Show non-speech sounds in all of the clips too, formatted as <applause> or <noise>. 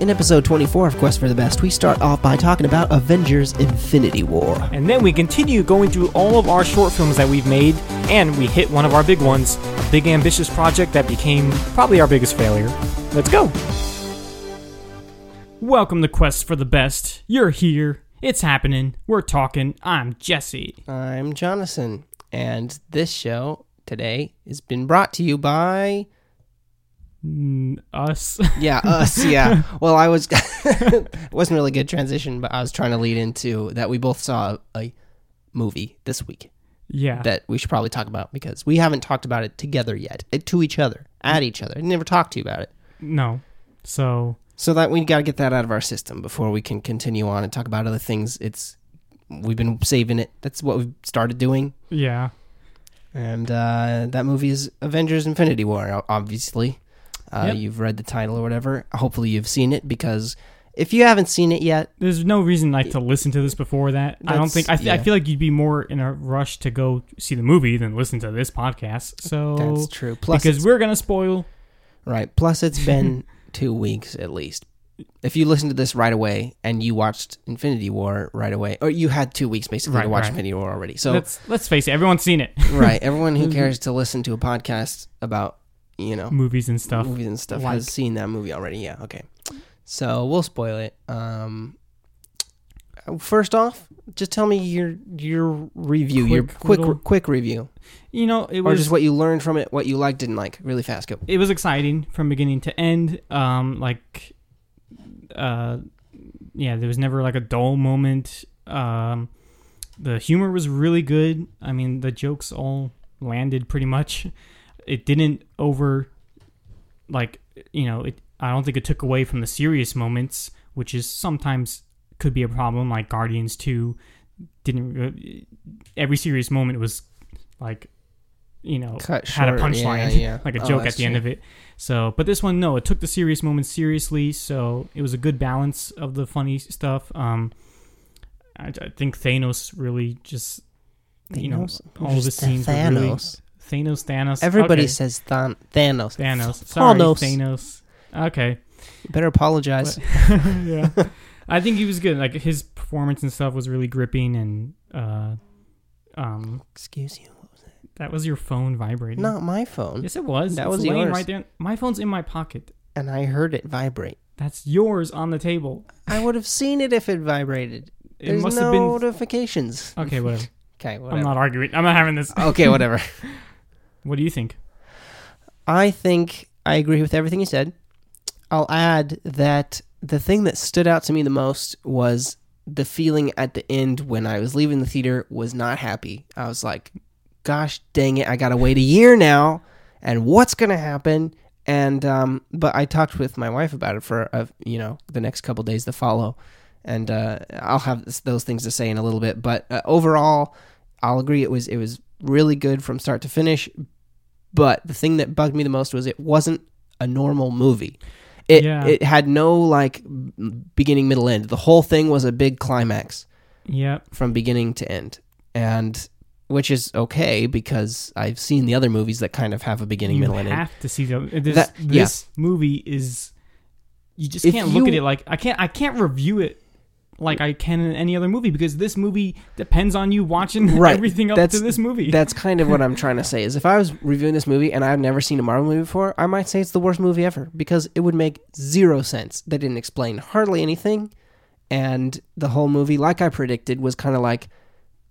In episode 24 of Quest for the Best, we start off by talking about Avengers Infinity War. And then we continue going through all of our short films that we've made, and we hit one of our big ones, a big ambitious project that became probably our biggest failure. Let's go! Welcome to Quest for the Best. You're here. It's happening. We're talking. I'm Jesse. I'm Jonathan, and this show today has been brought to you by. Mm, us. <laughs> Yeah, us, yeah. Well, I was. <laughs> it wasn't really a good transition, but I was trying to lead into that we both saw a movie this week yeah. that we should probably talk about because we haven't talked about it together yet, uh, to each other, at each other. I never talked to you about it. no. So, So that we got to get that out of our system before we can continue on and talk about other things. It's we've been saving it. That's what we've started doing. yeah. And uh, that movie is Avengers: Infinity War. Obviously, uh, Yep. you've read the title or whatever. Hopefully, you've seen it because if you haven't seen it yet, There's no reason like to listen to this before that. I don't think I, th- I feel like you'd be more in a rush to go see the movie than listen to this podcast. So that's true. Plus, because we're gonna spoil. right. Plus, it's been <laughs> two weeks at least. If you listen to this right away and you watched Infinity War right away, or you had two weeks basically to watch right. Infinity War already, so let's let's face it, everyone's seen it. right, everyone who <laughs> cares to listen to a podcast about you know Movies and stuff. movies and stuff like- has seen that movie already. Yeah, okay. So we'll spoil it. Um, first off, just tell me your your review, your Quick quick little- quick review, You know, it or was just what you learned from it, what you liked, didn't like. Really fast, go. it was exciting from beginning to end. Um, like, uh, yeah, there was never like a dull moment. Um, the humor was really good. I mean, the jokes all landed pretty much. It didn't over, like, you know, it. I don't think it took away from the serious moments, which is sometimes could be a problem. Like Guardians Two didn't. Every serious moment was like, you know, Cut had a punchline, yeah, yeah. <laughs> like a Oh, joke at the end of it. So, but this one, no, it took the serious moments seriously. So it was a good balance of the funny stuff. Um, I, I think Thanos really just, you know, Thanos? all the scenes were really Thanos. Thanos. Everybody okay. says Than- Thanos. Thanos. Sorry, Thanos. Thanos. Okay. You better apologize. <laughs> yeah. <laughs> I think he was good. Like his performance and stuff was really gripping, and uh, um, Excuse you. What was it? that was your phone vibrating. Not my phone. Yes, it was. That It's was laying yours. right there. My phone's in my pocket. And I heard it vibrate. That's yours on the table. I would have seen it if it vibrated. It There's must no have been. notifications. Okay, whatever. <laughs> Okay, whatever. I'm not arguing. I'm not having this. okay, whatever. What do you think? I think I agree with everything you said. I'll add that the thing that stood out to me the most was the feeling at the end when I was leaving the theater was not happy. I was like, gosh dang it, I got to wait a year now and what's to happen? And um but I talked with my wife about it for uh, you know, the next couple days to follow and uh I'll have this, those things to say in a little bit, but uh, overall I'll agree it was it was really good from start to finish, but the thing that bugged me the most was it wasn't a normal movie. It Yeah. it had no like beginning, middle, end. The whole thing was a big climax Yep. from beginning to end, and which is okay because I've seen the other movies that kind of have a beginning, You middle, and end. have to see the this. That- yeah. this movie is. You just If can't look at it like I can't. I can't review it like I can in any other movie because this movie depends on you watching <laughs> Right. everything up That's- to this movie. That's kind of what I'm trying to <laughs> say. Is if I was reviewing this movie and I've never seen a Marvel movie before, I might say it's the worst movie ever because it would make zero sense. They didn't explain hardly anything, and the whole movie, like I predicted, was kind of like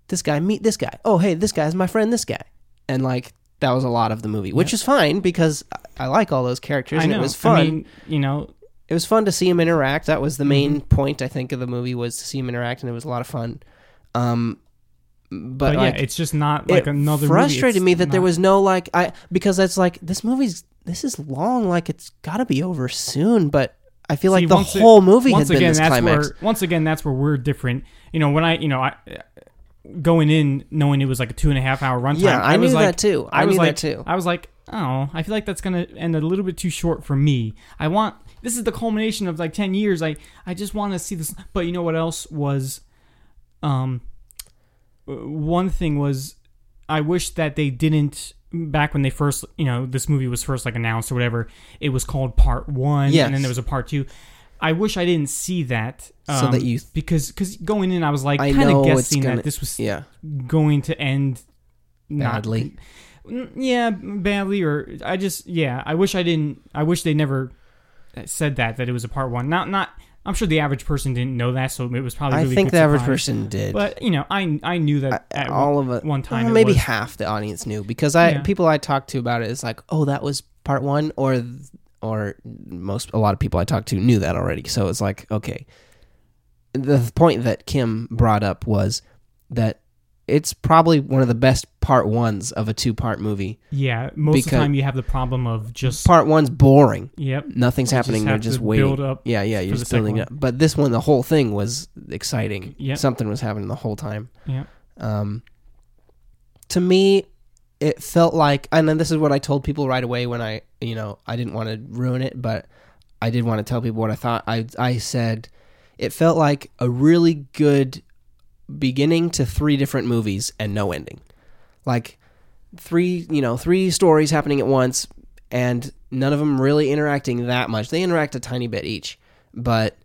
this guy meet this guy. Oh, hey, this guy's my friend. This guy, and like that was a lot of the movie, which is fine because I- I like all those characters I and know. it was fun. I mean, you know, it was fun to see him interact. That was the main Mm-hmm. point I think of the movie was to see him interact, and it was a lot of fun. Um, but, but, like, yeah, it's just not like it another. frustrated me that there was no like I because it's like this movie's this is long like it's got to be over soon but I feel See, like the once it- whole movie once had been again, this that's climax. where once again that's where we're different. You know, when I you know I going in knowing it was like a two and a half hour runtime. yeah, I, was knew like, that too. I, I, was like, that too. I was like, oh, I feel like that's gonna end a little bit too short for me. I want this is the culmination of like ten years. I I just want to see this. But you know what else was, um, one thing was, I wish that they didn't back when they first, you know, this movie was first like announced or whatever. It was called Part One, Yes. and then there was a Part Two. I wish I didn't see that. So that um, you- because because going in, I was like kind of guessing gonna- that this was Yeah, going to end badly. Mm, yeah, badly, or I just yeah. I wish I didn't. I wish they never said that that it was a part one. Not not. I'm sure the average person didn't know that, so it was probably. I think the average surprise. person did. But you know, I I knew that I- at all of it. one time. well, it maybe half the audience knew because I Yeah. people I talked to about it is like, oh, that was part one, or or most a lot of people I talked to knew that already. So it's like, okay. The point that Kim brought up was that it's probably one of the best part ones of a two part movie. Yeah, most of the because- time you have the problem of just Part one's boring. yep. Nothing's You happening. just They're have just to waiting. build up yeah, yeah. You're the just second building it up. But this one, the whole thing was exciting. Yep. Something was happening the whole time. Yeah. Um, to me, it felt like, and then this is what I told people right away when I, you know, I didn't want to ruin it, but I did want to tell people what I thought. I, I said it felt like a really good beginning to three different movies and no ending. Like three, you know, three stories happening at once and none of them really interacting that much. They interact a tiny bit each, but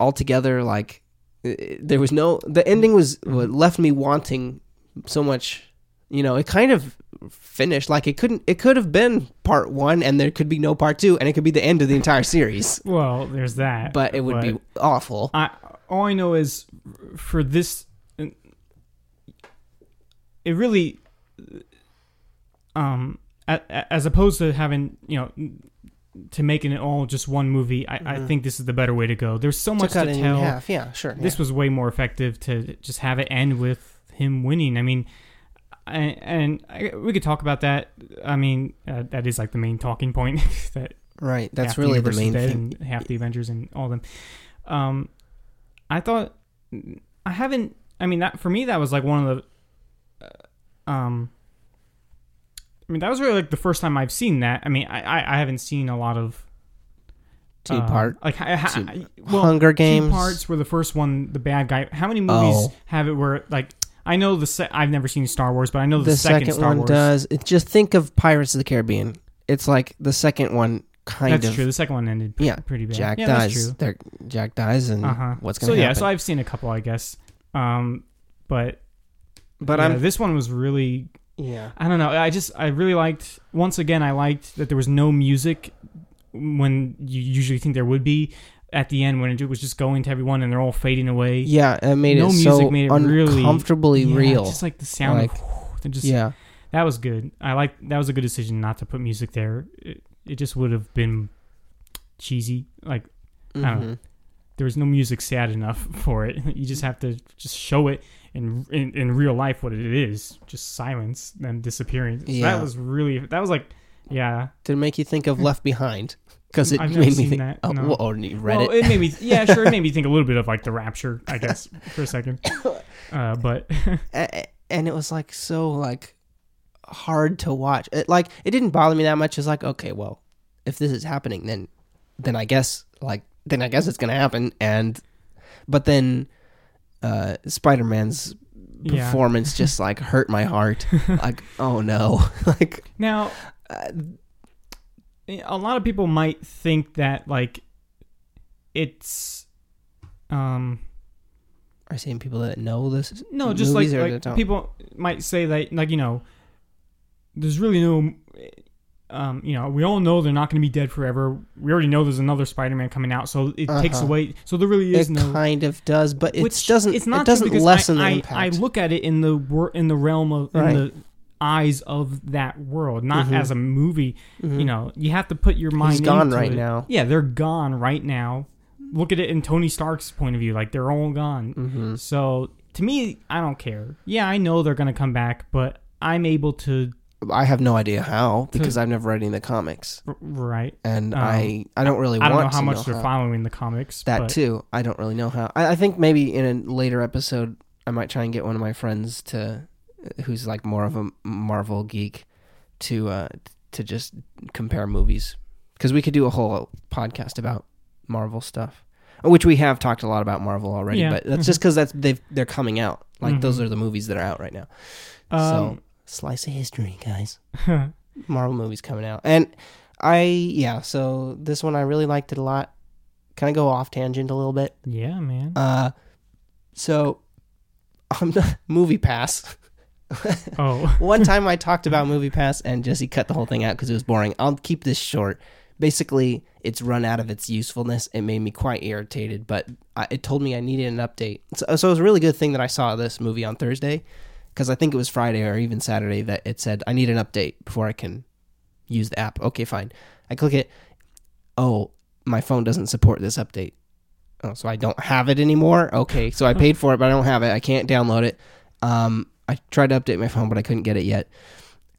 altogether, like, there was no, the ending was, what left me wanting so much you know it kind of finished like it couldn't it could have been part one and there could be no part two and it could be the end of the entire series Well, there's that. but it would be awful I all I know is for this, it really, um, as opposed to having you know, to making it all just one movie. I, I Mhm. think this is the better way to go. There's so much to cut to it in tell. half yeah sure This was way more effective to just have it end with him winning. I mean. And, and I, we could talk about that. I mean, uh, that is like the main talking point. <laughs> that right that's really the main thing and half the Avengers and all them. Um, I thought I haven't. I mean, that for me that was like one of the. Uh, um. I mean, that was really like the first time I've seen that. I mean, I I, I haven't seen a lot of two um, part like I, I, two- I- well, hunger two games parts were the first one. The bad guy. How many movies Oh. have it where like I know the se- I've never seen Star Wars, but I know the, the second, second, Star one Wars. does it just think of pirates of the caribbean it's like the second one kind That's of true. The second one ended Yeah, pretty bad. jack yeah, that's true. Jack dies and Uh-huh. what's gonna yeah, happen so yeah, so I've seen a couple, I guess. Um, but but yeah, i'm this one was really yeah I don't know. I just I really liked once again I liked that there was no music when you usually think there would be at the end when it was just going to everyone and they're all fading away. yeah it made No it music so made it really- uncomfortably Yeah, real Just like the sound Like, of they're just yeah that was good. I like that was a good decision not to put music there. It, it just would have been cheesy. Like don't know. Mhm. there was no music sad enough <laughs> for it. You just have to just show it in in, in real life what it is, just silence, and disappearing. So Yeah. that was really that was like yeah. Did it make you think of <laughs> Left Behind? Because it I've made me think. that, Oh, no. well, or read well, it. it made me yeah sure it made me <laughs> think a little bit of like the Rapture I guess for a second, <coughs> uh, but and it was like so like hard to watch. It like it didn't bother me that much. It's like okay, well, if this is happening, then then I guess like then I guess it's gonna happen. And but then uh Spider Man's Yeah. performance <laughs> just like hurt my heart. like oh no, <laughs> like now uh, a lot of people might think that like it's um are saying people that know this? No, just like, like people might say that, like you know, there's really no, um, you know, we all know they're not going to be dead forever. We already know there's another Spider-Man coming out, so it takes Uh-huh. away. So there really is It no. kind of does, but it doesn't. It's not it doesn't lessen I, the impact. I look at it in the in the realm of in Right. the eyes of that world, not Mhm. as a movie. Mhm. You know, you have to put your mind. He's gone into right it. now. Yeah, they're gone right now. Look at it in Tony Stark's point of view, like they're all gone. Mhm. So to me, I don't care. Yeah, I know they're gonna come back, but I'm able to I have no idea how because I've never read any of the comics, r- right. and Um, I I don't really I don't know how much know they're how. following the comics. That but, too, I don't really know how. I, I think maybe in a later episode, I might try and get one of my friends to, who's like more of a Marvel geek, to uh to just compare movies because we could do a whole podcast about Marvel stuff, which we have talked a lot about Marvel already. Yeah. But that's just because that's they've they're coming out. Like those Mhm. are the movies that are out right now. so Um, slice of history, guys. <laughs> Marvel movies coming out. And I yeah, so this one I really liked it a lot. Kind of go off tangent a little bit? Yeah, man. Uh, so on the <laughs> MoviePass. <laughs> oh, One time I talked about MoviePass and Jesse cut the whole thing out because it was boring. I'll keep this short. Basically, it's run out of its usefulness. It made me quite irritated, but I, it told me I needed an update. So, so it was a really good thing that I saw this movie on Thursday because I think it was Friday or even Saturday that it said I need an update before I can use the app. Okay, fine. I click it. Oh, my phone doesn't support this update. Oh, so I don't have it anymore. Okay, so I <laughs> paid for it, but I don't have it. I can't download it. Um, I tried to update my phone, but I couldn't get it yet.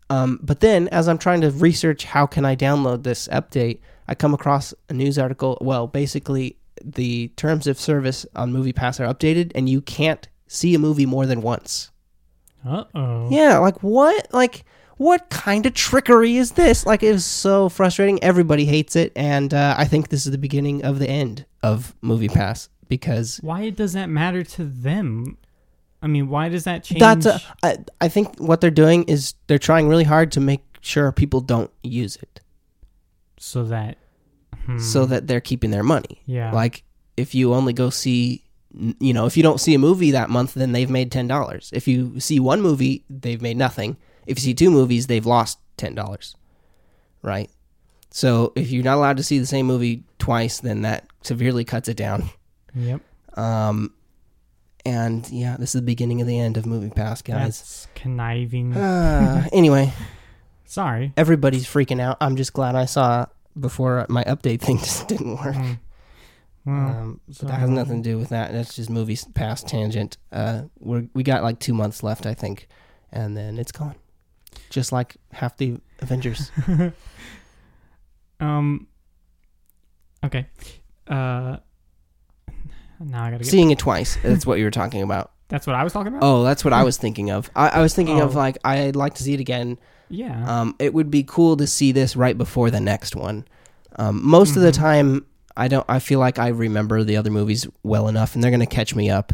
Um, but then, as I'm trying to research how can I download this update, I come across a news article. Well, basically, the terms of service on MoviePass are updated, and you can't see a movie more than once. Uh oh. Yeah, like what? Like what kind of trickery is this? Like it was so frustrating. Everybody hates it, and uh, I think this is the beginning of the end of MoviePass because Why does that matter to them? I mean, why does that change? that's a, I, I think what they're doing is they're trying really hard to make sure people don't use it, so that. hmm, so that they're keeping their money. Yeah. Like if you only go see, you know, if you don't see a movie that month, then they've made ten dollars. If you see one movie, they've made nothing. If you see two movies, they've lost ten dollars. Right. So if you're not allowed to see the same movie twice, then that severely cuts it down. Yep. Um, and yeah, this is the beginning of the end of MoviePass, guys. That's conniving. Uh, anyway, <laughs> Sorry. everybody's freaking out. I'm just glad I saw before my update thing just <laughs> didn't work. Mm. Well, Um, but that has nothing to do with that. That's just movie past tangent. Uh, we we got like two months left, I think, and then it's gone. Just like half the Avengers. <laughs> um. Okay. Uh. Now I gotta get. Seeing it twice. That's what you were talking about. <laughs> That's what I was talking about. Oh, that's what I <laughs> was thinking of. I, I was thinking of Oh. like I'd like to see it again. yeah. Um, it would be cool to see this right before the next one. Um, most of the Mhm. time, I don't. I feel like I remember the other movies well enough, and they're gonna catch me up.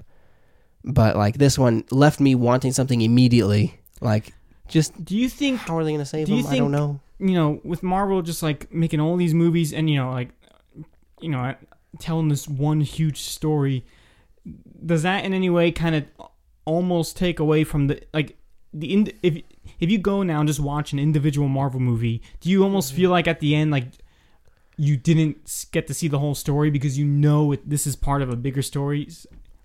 But like this one left me wanting something immediately. Like, just do you think how are they gonna save Do them? I don't think- know. you know with Marvel just like making all these movies and you know like you know telling this one huge story? Does that in any way kind of almost take away from the like the if if you go now and just watch an individual Marvel movie, do you almost Mm-hmm. feel like at the end like you didn't get to see the whole story because you know it, this is part of a bigger story,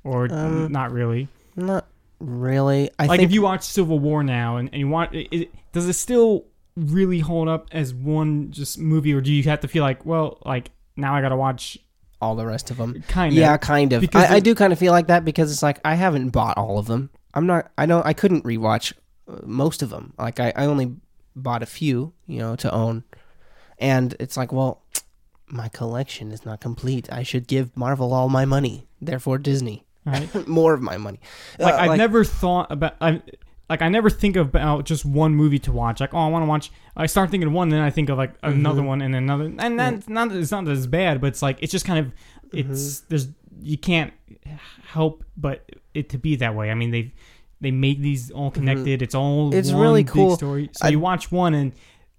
or Um, not really? Not really. I like think if you watch Civil War now and, and you want, it, it, does it still really hold up as one just movie, or do you have to feel like, well, like now I gotta watch all the rest of them. kind of? Yeah, kind of. I, I do kind of feel like that because it's like I haven't bought all of them. I'm not. I don't. I couldn't rewatch uh, most of them. Like I, I only bought a few, you know, to own, and it's like, well, my collection is not complete. I should give Marvel all my money. Therefore, Disney Right? <laughs> more of my money. Like Uh, I've never thought about. I like I never think about just one movie to watch. Like oh, I want to watch. I start thinking of one, then I think of like another Mhm. one and another, and that's not it's not as bad, but it's like it's just kind of it's Mm-hmm. there's you can't help but it to be that way. I mean they they make these all connected. It's all Mm-hmm. It's one really big cool. story. So I- you watch one and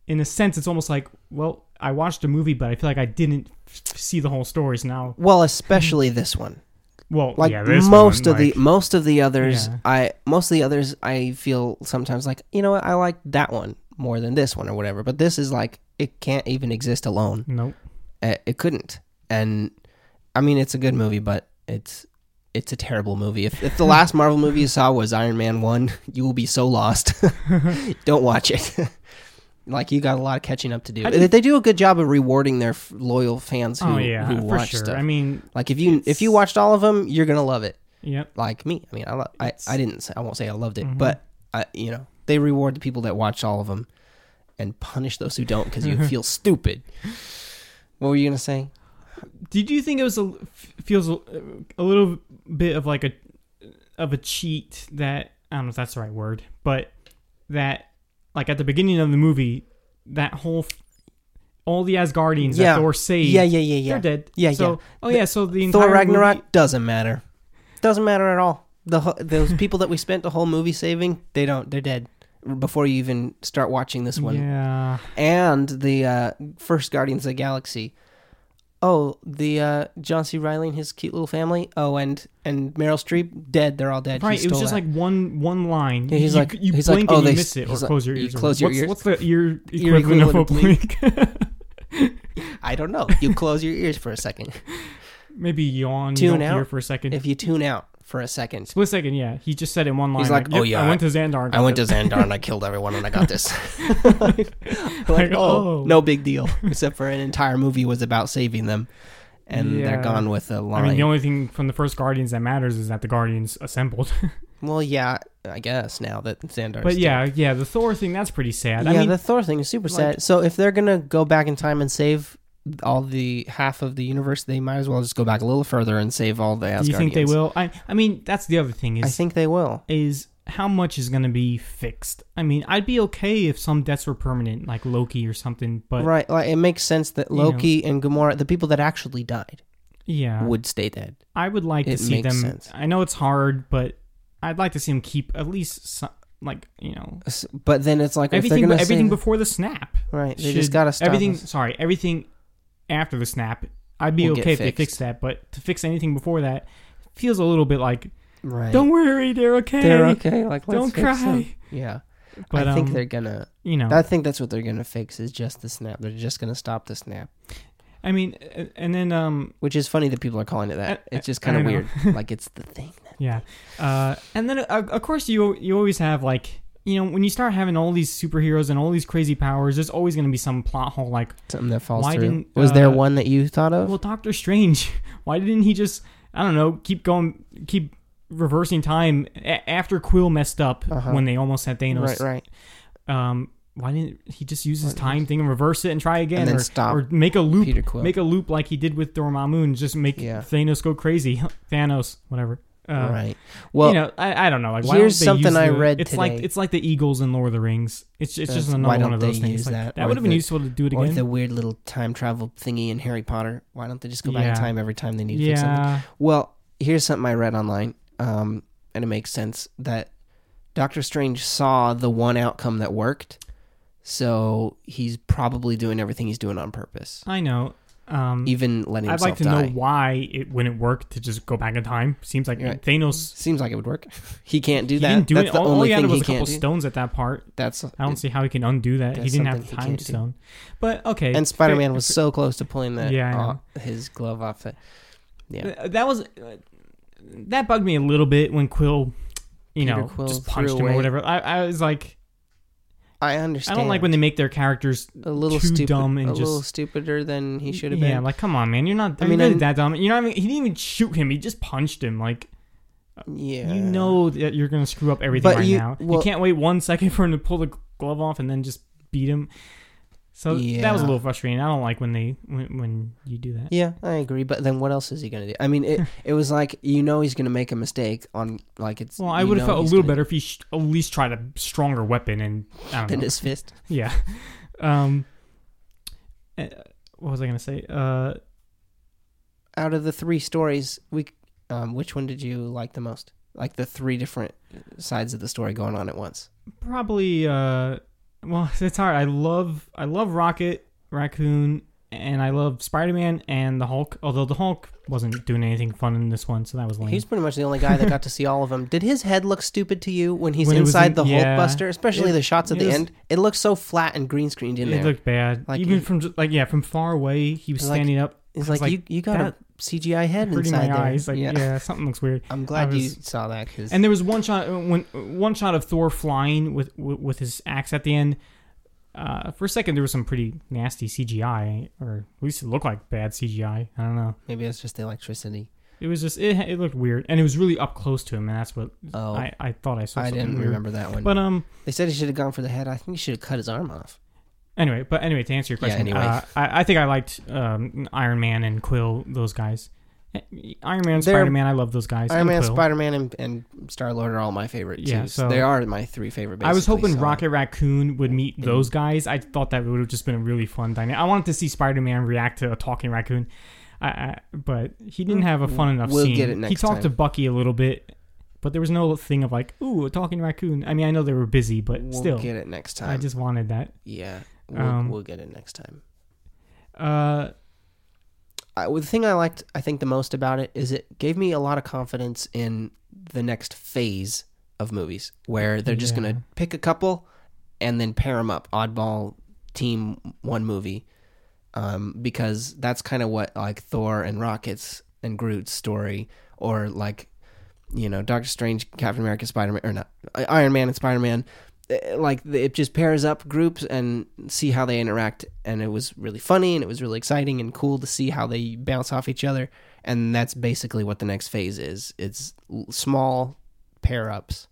in a sense it's almost like well I watched a movie, but I feel like I didn't f- see the whole stories. Now, Well, especially this one. well, like yeah, most one, of the most of the others Yeah. i most of the others i feel sometimes like you know what i like that one more than this one or whatever but this is like it can't even exist alone nope. Uh, it couldn't and i mean it's a good movie but it's it's a terrible movie if, if the last marvel movie you saw was iron man 1 <laughs> you will be so lost <laughs> don't watch it <laughs> like you got a lot of catching up to do they, they do a good job of rewarding their f- loyal fans who, oh yeah, who watch sure. stuff I mean, like if you if you watched all of them you're gonna love it yep. like me. I mean, I lo- I, I didn't say I won't say I loved it, Mhm. but I, you know they reward the people that watch all of them and punish those who don't because you <laughs> feel stupid. What were you gonna say? Did you think it was a feels a, a little bit of like a of a cheat that I don't know if that's the right word, but that like at the beginning of the movie, that whole f- all the Asgardians Yeah. that Thor saved, Yeah, yeah, yeah, yeah. they're dead. Yeah, so, yeah. Oh yeah, so the entire Thor Ragnarok movie- doesn't matter. Doesn't matter at all. The those people that we spent the whole movie saving, they don't. They're dead before you even start watching this one. Yeah, And the uh, first Guardians of the Galaxy. Oh, the uh, John C. Reilly and his cute little family. Oh, and and Meryl Streep dead. They're all dead. Right, it was just that. like one one line. Yeah, he's you, like- you he's like, blink oh, and you miss it, or like, close your ears. or- close your what's, ears. What's the ear equivalent of a blink? <laughs> <laughs> I don't know. You close your ears for a second. Maybe yawn. Tune you don't hear out. for a second. If you tune out for a second, Split second, yeah. He just said in one line. He's like, oh, "Yep, "Oh, yeah, I went to Xandar. and I went to this." Xandar and I <laughs> killed everyone and I got this. <laughs> like, Like, oh, oh. no big deal. Except for an entire movie was about saving them, and Yeah. they're gone with a line. I mean, the only thing from the first Guardians that matters is that the Guardians assembled. <laughs> well, yeah, I guess now that Xandar. but yeah, yeah, the Thor thing that's pretty sad. yeah, I mean, the Thor thing is super like- sad. So if they're gonna go back in time and save all the half of the universe, they might as well just go back a little further and save all the Asgardians. do you think they will? I I mean, that's the other thing is I think they will. is how much is going to be fixed. I mean, I'd be okay if some deaths were permanent, like Loki or something. But right, like it makes sense that You know. Loki and Gamora, the people that actually died, yeah, would stay dead. I would like to it see makes them. sense. I know it's hard, but I'd like to see them keep at least some, like you know But then it's like everything. Everything before the snap. right, they should- just gotta stop everything. us. Sorry, everything after the snap. I'd be Will okay if they fixed. fixed that, but to fix anything before that feels a little bit like Right, don't worry, they're okay. they're okay. Like let's Don't fix cry. them. Yeah, But I think um, they're gonna. you know, I think that's what they're gonna fix is just the snap. They're just gonna stop the snap, I mean, and then um, which is funny that people are calling it that. It's just kind of weird. <laughs> like it's the thing. That, Yeah, uh, and then uh, of course you you always have like you know when you start having all these superheroes and all these crazy powers, there's always going to be some plot hole. Like, something that falls Why through. didn't, Was there uh, one that you thought of? well, Doctor Strange, <laughs> why didn't he just I don't know keep going keep reversing time a- after Quill messed up Uh-huh. when they almost had Thanos? right, right. Um, why didn't he just use his time thing and reverse it and try again, And then or, stop or make a loop, make a loop like he did with Dormammu and just make Yeah. Thanos go crazy, <laughs> Thanos, whatever. Uh, right. Well, you know, I, I don't know. Like, why here's they something use I the- read It's like it's like the Eagles in Lord of the Rings. It's it's just another one of those they things. use Like, that? that would have been useful to do it or again. the weird little time travel thingy in Harry Potter. Why don't they just go back in time every time they need to fix something? yeah, Well, here's something I read online, um, and it makes sense that Doctor Strange saw the one outcome that worked, so he's probably doing everything he's doing on purpose, I know. Um, even letting I'd like to die. know why it wouldn't work to just go back in time. Seems like Right. Thanos. Seems like it would work. He can't do He that. didn't do That's it. the All, all only he had thing was he a couple do. stones at that part. That's I don't see how he can undo that. He didn't have the time stone. But okay, And Spider Man was so close to pulling that Yeah, off, his glove off. The, yeah, Uh, That was uh, that bugged me a little bit when Quill, you Peter know, Quill just punched him or whatever. I, I was like, I understand. I don't like when they make their characters a little too stupid, dumb and a little stupider than he should have been. yeah, like come on, man, you're not. I I mean, mean, really that dumb. You're not. Even, he didn't even shoot him. He just punched him. Like yeah, you know that you're gonna screw up everything But right you- now. well- you can't wait one <laughs> second for him to pull the glove off and then just beat him. So that was a little frustrating. I don't like when they when, when you do that. Yeah, I agree. But then what else is he gonna do? I mean, it <laughs> it was like you know he's gonna make a mistake on like it's. Well, I would have felt a little gonna better if he sh- at least tried a stronger weapon and I don't Bend know. his fist. <laughs> Yeah. Um. uh, What was I gonna say? Uh. Out of the three stories, we um, which one did you like the most? Like the three different sides of the story going on at once. Probably. Uh. Well, <laughs> it's hard. I love. I love Rocket Raccoon, and I love Spider Man and the Hulk. Although the Hulk wasn't doing anything fun in this one, so that was lame. He's pretty much the only guy that got to see all of them. Did his head look stupid to you when he's When inside in- the yeah. Hulkbuster? Especially It- the shots at the was- end. It looks so flat and green screened in it there. It looked bad. Like, Even from like yeah, from far away, he was Like, standing up, it's like, like, you you got that a CGI head hurting inside my there. eyes. Like yeah. yeah. something looks weird. I'm glad you saw that because And there was one shot uh, when one shot of Thor flying with with, with his axe at the end. Uh, for a second, there was some pretty nasty CGI, or at least it looked like bad CGI. I don't know. maybe it's just the electricity. It was just it, it looked weird, and it was really up close to him, and that's what Oh, I, I thought I saw. I didn't weird. remember that one. But um, they said he should have gone for the head. I think he should have cut his arm off. Anyway, but anyway, to answer your Yeah, question, anyway. uh, I, I think I liked um, Iron Man and Quill, those guys. Eh, Iron Man, They're- Spider Man, I love those guys. Iron and Man, Quill. Spider Man, and, and Star Lord are all my favorite. Yeah, too. so- they are my three favorite. I was basically, hoping so- Rocket Raccoon would meet And- those guys. I thought that would have just been a really fun dynamic. I wanted to see Spider Man react to a talking raccoon, I, I, but he didn't have a fun enough We'll scene. get it he next talked time. to Bucky a little bit, but there was no thing of like, ooh, a talking raccoon. I mean, I know they were busy, but We'll still, get it next time. I just wanted that. yeah, we'll, Um, we'll get it next time. Uh, I, the thing I liked, I think, the most about it is it gave me a lot of confidence in the next phase of movies where they're just Yeah. going to pick a couple and then pair them up, oddball team one movie, um, because that's kind of what like Thor and Rockets and Groot's story, or like you know Doctor Strange, Captain America, Spider Man, or not Iron Man and Spider Man. Eh, like it just pairs up groups and see how they interact, and it was really funny and it was really exciting and cool to see how they bounce off each other. And that's basically what the next phase is. It's small pair ups,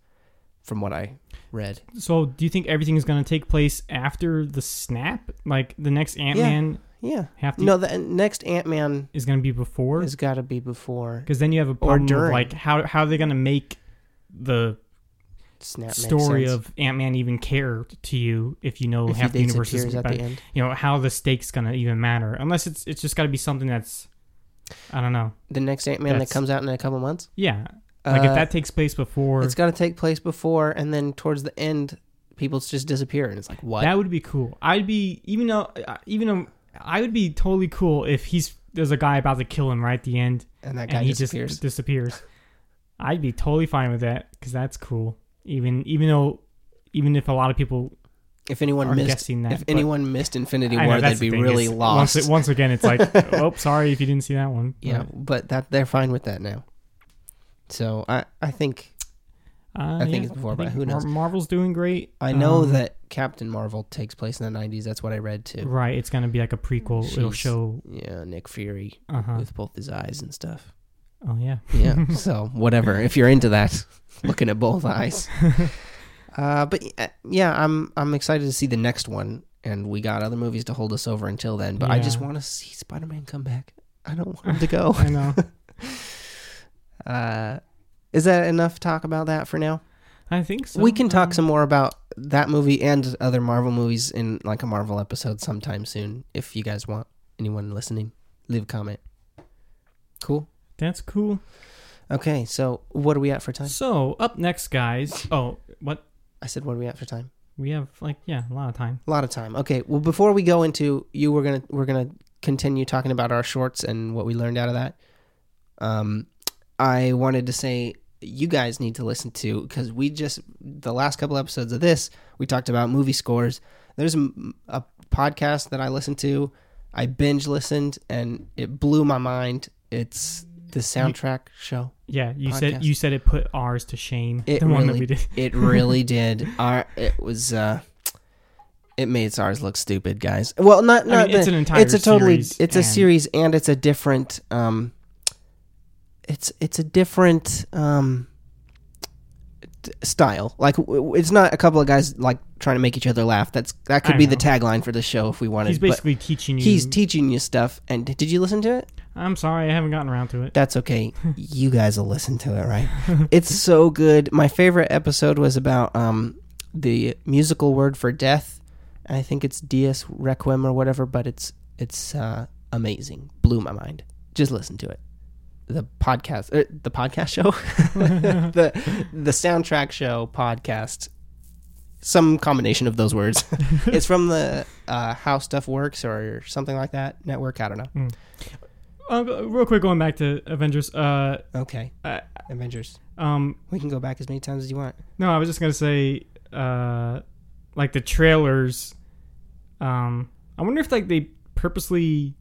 from what I read. So, do you think everything is going to take place after the snap? Like the next Ant Man Yeah. have to No, the next Ant Man is going to be before? it's got to be before Because then you have a problem like how how are they going to make the Snap story of Ant Man even care to you if you know if half he the universe is at the end. you know how the stakes to even matter unless it's it's just got to be something that's I don't know. The next Ant Man that comes out in a couple months. Yeah, like if Uh, that takes place before, it's got to take place before, and then towards the end, people just disappear, and it's like what? that would be cool. I'd be even though uh, even though I would be totally cool if he's there's a guy about to kill him right at the end and that guy and he disappears. just disappears. I'd be totally fine with that because that's cool. Even even though even if a lot of people if anyone are missed, guessing that, if but- anyone missed Infinity know, War, that's they'd the be really is lost. Once, once again, it's like, <laughs> oh, sorry if you didn't see that one. yeah, but that they're fine with that now. So I, I think Uh, I think yeah, it's before, but who knows? Marvel's doing great. I know Um, that Captain Marvel takes place in the '90s. That's what I read too. right. It's gonna be like a prequel. It'll show. Yeah, Nick Fury Uh huh. with both his eyes and stuff. Oh yeah. Yeah. <laughs> so whatever. If you're into that, <laughs> looking at both eyes. <laughs> Uh, but uh, yeah, I'm I'm excited to see the next one, and we got other movies to hold us over until then. But I just Yeah. want to see Spider-Man come back. I don't want him to go. I know. Uh, is that enough talk about that for now? I think so. we can talk Um, some more about that movie and other Marvel movies in like a Marvel episode sometime soon. If you guys want, anyone listening, leave a comment. Cool. That's cool. Okay, so what are we at for time? So up next, guys. Oh, what? I said, what are we at for time? We have like yeah, a lot of time. A lot of time. Okay. Well, before we go into you, we're gonna we're gonna continue talking about our shorts and what we learned out of that. Um, I wanted to say you guys need to listen to because we just the last couple episodes of this we talked about movie scores. There's a, a podcast that I listened to. I binge listened and it blew my mind. It's the soundtrack show. Yeah, you Podcast. said you said it put ours to shame. It the one that really we did. <laughs> It really <laughs> did. Our it was uh it made ours look stupid, guys. Well, not I not mean, it's an entire it's a totally it's a series and it's a different um it's it's a different um style. Like it's not a couple of guys like trying to make each other laugh. That's that could I be the tagline for the show if we wanted. He's basically teaching you. he's teaching you stuff. And did you listen to it? I'm sorry, I haven't gotten around to it. That's okay. <laughs> you guys will listen to it, right? <laughs> it's so good. My favorite episode was about um the musical word for death. I think it's Dies Requiem or whatever, but it's it's uh, amazing. Blew my mind. Just listen to it. The podcast, er, the podcast show, <laughs> the the soundtrack show podcast. Some combination of those words. <laughs> <laughs> it's from the uh, How Stuff Works or something like that network. I don't know. Uh, real quick, going back to Avengers. Uh, Okay, uh, Avengers. um, We can go back as many times as you want. no, I was just gonna say, uh, like the trailers. Um, I wonder if like they purposely,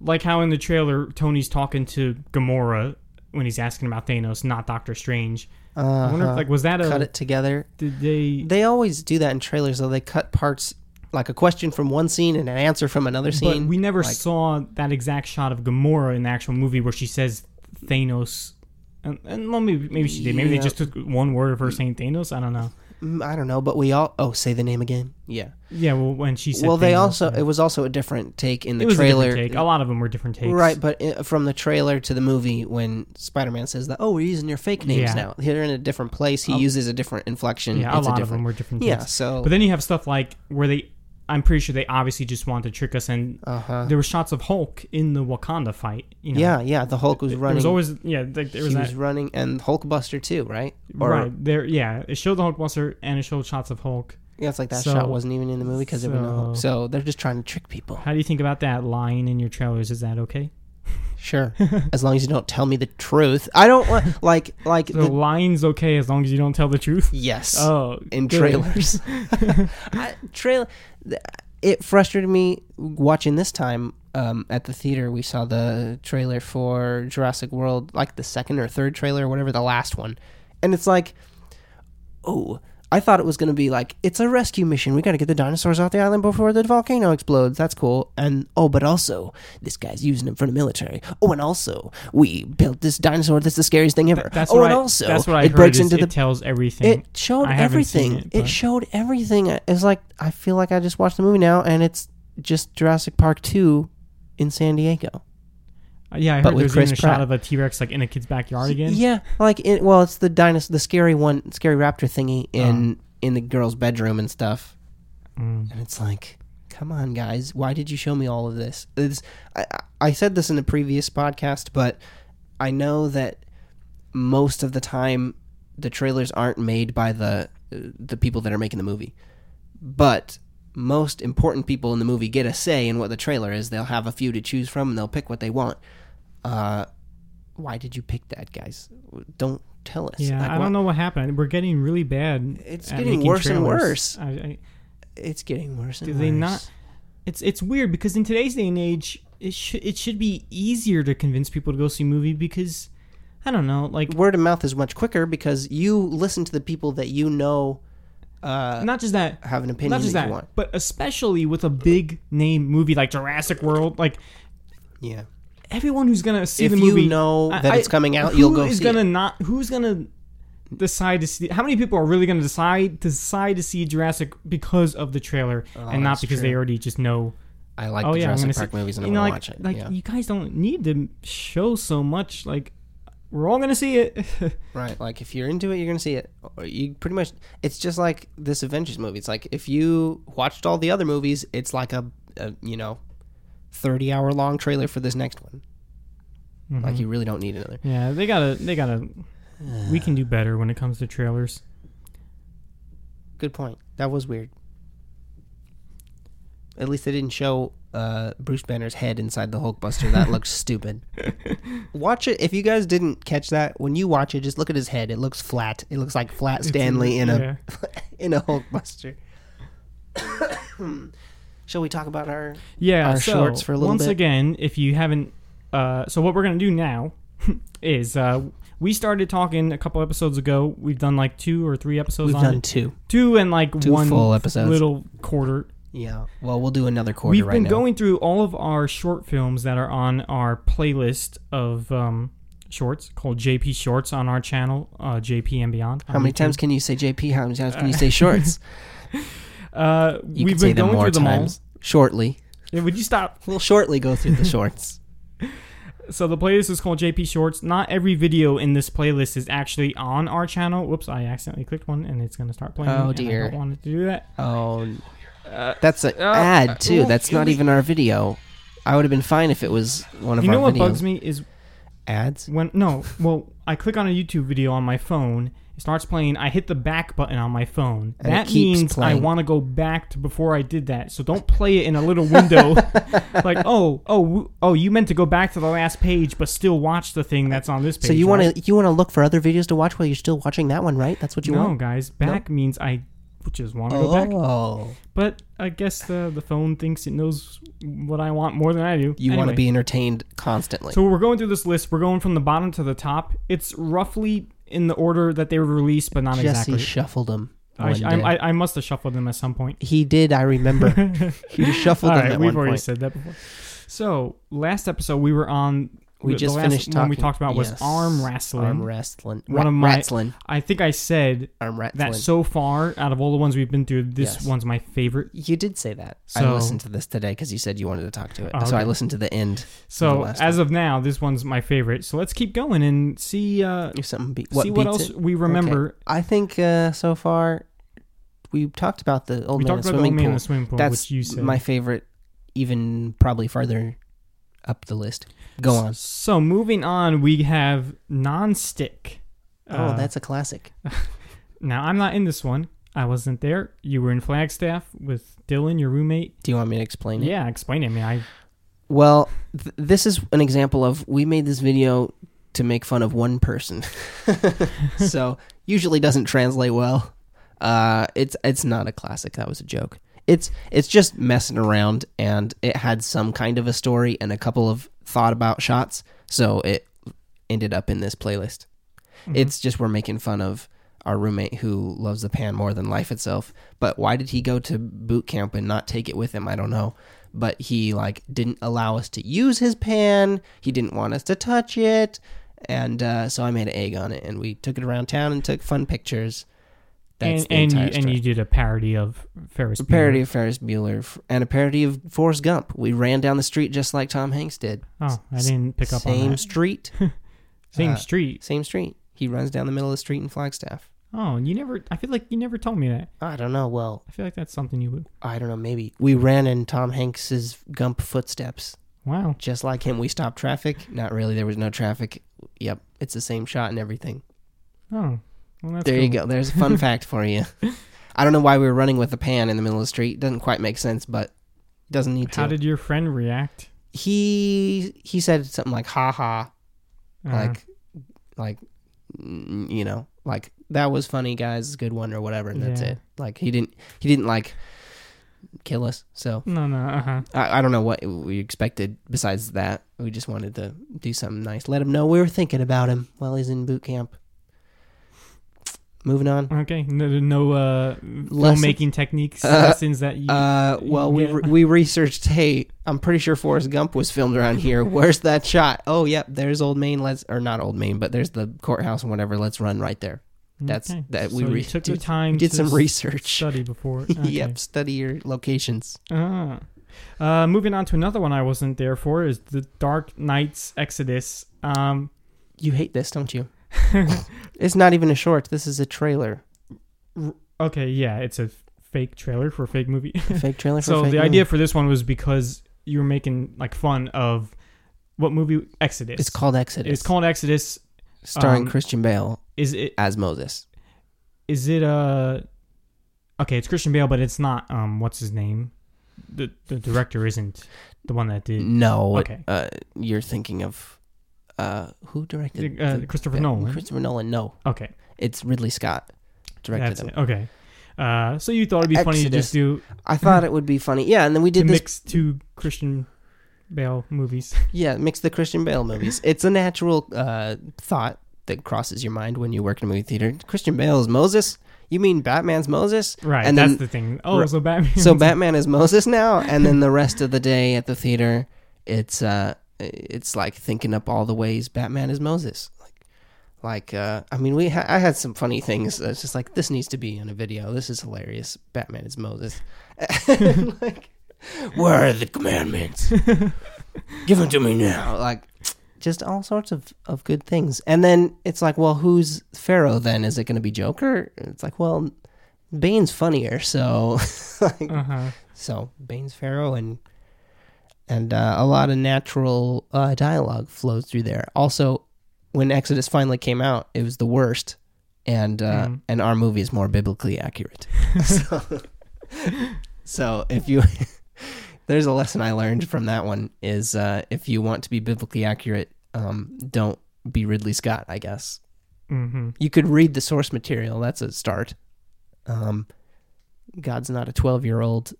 like how in the trailer Tony's talking to Gamora when he's asking about Thanos, not Doctor Strange. I wonder if like was that a Uh-huh. cut it together. did they? They always do that in trailers, though. They cut parts, like a question from one scene and an answer from another But scene. we never like- saw that exact shot of Gamora in the actual movie where she says Thanos. And, and well, maybe maybe she did. Maybe Yeah. they just took one word of her saying Thanos. I don't know. Mm, I don't know, but we all. Oh, say the name again. Yeah. Yeah, well, when she said, well, they Thanos, also. yeah. It was also a different take in the It was trailer. a different take. A lot of them were different takes. Right, but i from the trailer to the movie, when Spider-Man says that, "Oh, we're using your fake names Yeah. now," they're in a different place. He A- uses a different inflection. Yeah, a it's lot a of them different. were different Yeah. takes. So. But then you have stuff like where they, I'm pretty sure they obviously just wanted to trick us, and uh huh. there were shots of Hulk in the Wakanda fight. You know, Yeah, yeah. The Hulk was running. There was always yeah, like, there was he that was running, and Hulkbuster too, right? Or- right there. Yeah, it showed the Hulkbuster and it showed shots of Hulk. Yeah, it's like that So- shot wasn't even in the movie because it was no. Hulk. So they're just trying to trick people. How do you think about that lying in your trailers? Is that okay? Sure, <laughs> as long as you don't tell me the truth. I don't want <laughs> like like So the, lines okay as long as you don't tell the truth. yes Oh, in good. trailers. <laughs> I, trailer. It frustrated me watching this time um, at the theater. We saw the trailer for Jurassic World, like the second or third trailer, or whatever the last one, and it's like, oh. I thought it was going to be like it's a rescue mission. We got to get the dinosaurs off the island before the volcano explodes. That's cool. And oh, but also this guy's using them for the military. Oh, and also we built this dinosaur that's the scariest thing ever. That's oh, what and I, also that's what I it heard breaks into it the tells everything. it showed I haven't seen everything. it, It, showed everything. It's like I feel like I just watched the movie now, and it's just Jurassic Park two in San Diego. Uh, yeah, I but heard with there's even a shot Pratt. of a T Rex like in a kid's backyard again. Yeah, like it, well, it's the dinosaur, the scary one, scary raptor thingy Oh. in in the girl's bedroom and stuff. Mm. And it's like, come on, guys, why did you show me all of this? It's, I, I- I said this in a previous podcast, but I know that most of the time the trailers aren't made by the the people that are making the movie, but most important people in the movie get a say in what the trailer is. They'll have a few to choose from, and they'll pick what they want. Uh, why did you pick that, guys? Don't tell us. Yeah, Like, I don't know what happened. We're getting really bad. It's getting worse and worse. I, I, It's getting worse and Do worse. they not- it's it's weird because in today's day and age, it should it should be easier to convince people to go see a movie because I don't know, like word of mouth is much quicker because you listen to the people that you know uh, not just that, have an opinion not just that, that, you want. but especially with a big name movie like Jurassic World, like Yeah. everyone who's gonna see if the you movie know that I- it's coming out, who you'll go is see gonna it. not who's gonna decide to see how many people are really gonna decide decide to see Jurassic because of the trailer Oh, and not because they already just know I like oh the yeah Jurassic Park see, movies and I'm know gonna like watch it. like yeah. you guys don't need to show so much like we're all gonna see it <laughs> Right. Like if you're into it, you're gonna see it. You pretty much. It's just like this Avengers movie. It's like if you watched all the other movies, it's like a, a you know, thirty hour long trailer for this next one. Like Mhm. you really don't need another. yeah they gotta they gotta we can do <sighs> better when it comes to trailers Good point. That was weird. At least they didn't show uh, Bruce Banner's head inside the Hulkbuster. That looks <laughs> stupid. Watch it. If you guys didn't catch that, when you watch it, just look at his head. It looks flat. It looks like flat Stanley in a <laughs> in a Hulkbuster. <coughs> Shall we talk about our? yeah our so shorts for a little once bit. again if you haven't uh so what we're gonna do now <laughs> is uh we started talking a couple episodes ago we've done like two or three episodes We've on done it. two. two and like Two one full episodes. little quarter Yeah. Well, we'll do another quarter we've right been now. going through all of our short films that are on our playlist of um shorts called jp shorts on our channel uh jp and beyond How many times can you say JP? How many times can you say shorts? uh You we've been going through them times. Shortly. yeah, would you stop <laughs> We'll shortly go through the <laughs> shorts. So the playlist is called JP Shorts. Not every video in this playlist is actually on our channel. Whoops, I accidentally clicked one and it's gonna start playing. Oh, and I dear. don't want to do that. Oh, Uh, that's an uh, ad too. well, That's not we- even our video. I would have been fine if it was one of our videos. you our know what videos. bugs me is Ads. when no, well, I click on a YouTube video on my phone. It starts playing. I hit the back button on my phone. And it that keeps means playing. I want to go back to before I did that. So don't play it in a little window. <laughs> like oh oh w- oh you meant to go back to the last page, but still watch the thing that's on this page. So you right? want to you want to look for other videos to watch while you're still watching that one, right? That's what you no, want. guys. Back means I just want to go back. Oh, But I guess the the phone thinks it knows what I want more than I do. you want to Anyway, be entertained constantly. So we're going through this list. We're going from the bottom to the top. It's roughly in the order that they were released, but not Jesse exactly. shuffled them. I, one I. I, I must have shuffled them at some point. he did. I remember. <laughs> he shuffled All them right, at we've one already point. said that before. So last episode we were on. We the just last finished one we talking- talked about was yes. arm wrestling. Arm wrestling. One Ra- of my- wrestling. I think I said Arm wrestling. that so far out of all the ones we've been through, this Yes. one's my favorite. you did say that. I listened to this today because you said you wanted to talk to it. Oh, So I listened to the end. The So last as of now, this one's my favorite. So let's keep going and see uh, If something be- see what else it. we remember. I think uh, so far we talked about the old We man talked about the old swimming man in the swimming pool, That's which you said. my favorite, even probably farther up the list. Go on. So moving on, we have non-stick. oh, Uh, that's a classic. <laughs> now I'm not in this one. I wasn't there. You were in Flagstaff with Dylan, your roommate. Do you want me to explain it? Yeah, explain it. I mean, I Well, th- this is an example of we made this video to make fun of one person. <laughs> so, usually doesn't translate well. Uh it's it's not a classic. That was a joke. It's it's just messing around and it had some kind of a story and a couple of thought about shots, so it ended up in this playlist. Mhm. It's just we're making fun of our roommate who loves the pan more than life itself. But why did he go to boot camp and not take it with him? I don't know. But he like didn't allow us to use his pan. He didn't want us to touch it, and uh, so I made an egg on it, and we took it around town and took fun pictures. That's and the and you, entire and you did a parody of Ferris. a Bueller. parody of Ferris Bueller and a parody of Forrest Gump. We ran down the street just like Tom Hanks did. Oh, I didn't pick up Same on that. Same street, <laughs> Same uh, street. same street. He runs down the middle of the street in Flagstaff. Oh, you never. I feel like you never told me that. I don't know. Well, I feel like that's something you would. I don't know. Maybe we ran in Tom Hanks's Gump footsteps, Wow. just like him. We stopped traffic. Not really. There was no traffic. Yep, it's the same shot and everything. Oh, well, there you go. There's a fun <laughs> fact for you. I don't know why we were running with a pan in the middle of the street. Doesn't quite make sense, but doesn't need to. How did your friend react? he he said something like "ha ha," Uh, like like you know, like that was funny, guys. Good one or whatever, and that's Yeah. it. Like he didn't he didn't like kill us. So no, no. Uh huh. I, I don't know what we expected besides that. We just wanted to do something nice. Let him know we were thinking about him while he's in boot camp. Moving on. Okay. No, no uh, filmmaking techniques, Uh, lessons that you. Uh, well, we re- we researched. Hey, I'm pretty sure Forrest Gump was filmed around here. <laughs> Where's that shot? Oh, yep, there's Old Main. Let's or not Old Main, but there's the courthouse and whatever. Let's run right there. That's okay. that we you re- took did, the time. did to some research. Study before. <laughs> Okay. yep, study your locations. Ah. Uh, moving on to another one I wasn't there for is the Dark Knights Exodus. Um, You hate this, don't you? <laughs> It's not even a short. This is a trailer. okay, yeah, it's a fake trailer for a fake movie. A fake <laughs> trailer. For so a fake movie. the movie. idea for this one was because you were making like fun of what movie Exodus. it's called Exodus. It's called Exodus. starring um, Christian Bale Is it as Moses. is it uh okay? It's Christian Bale, but it's not. Um, what's his name? The the director isn't the one that did. No, Okay. Uh, you're thinking of uh, who directed Uh, the- Christopher the- Nolan. Christopher Nolan. No, Okay, it's Ridley Scott directed that's him. it. Okay. Uh, so you thought it'd be funny to just do I thought it would be funny. Yeah, and then we did this. mix two Christian Bale movies. <laughs> Yeah, mix the Christian Bale movies. It's a natural uh, thought that crosses your mind when you work in a movie theater. Christian Bale is Moses. You mean Batman's Moses? Right, And that's then- the thing. Oh, so Batman. So Batman is Moses now, and then the rest of the day at the theater, it's uh, it's like thinking up all the ways Batman is Moses. Like, like uh, I mean, we ha- I had some funny things. It's just like this needs to be in a video. This is hilarious. Batman is Moses. <laughs> like, where are the commandments? <laughs> Give them to me now. Like, just all sorts of, of good things. And then it's like, well, who's Pharaoh then? Is it going to be Joker? It's like, well, Bane's funnier, so <laughs> like, Uh huh. so Bane's Pharaoh and and uh, a lot of natural uh, dialogue flows through there. Also, when Exodus finally came out, it was the worst, and uh, Mhm. and our movie is more biblically accurate. so, <laughs> <laughs> so if you <laughs> there's a lesson I learned from that one is uh, if you want to be biblically accurate, um, don't be Ridley Scott. I guess hmm you could read the source material. That's a start. Um, God's not a 12 year old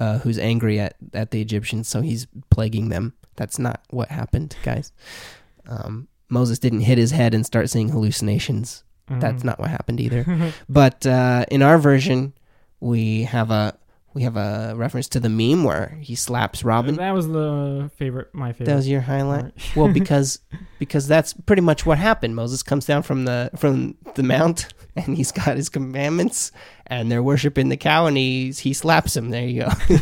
uh, who's angry at, at the Egyptians, so he's plaguing them. That's not what happened, guys. Um, Moses didn't hit his head and start seeing hallucinations. Mm-hmm. That's not what happened either. <laughs> But uh, in our version, we have a we have a reference to the meme where he slaps Robin. That was the favorite. My favorite. That was your highlight. Well, <laughs> because because that's pretty much what happened. Moses comes down from the from the mount, <laughs> and he's got his commandments, and they're worshiping the cow, and he he slaps him. There you go. <laughs>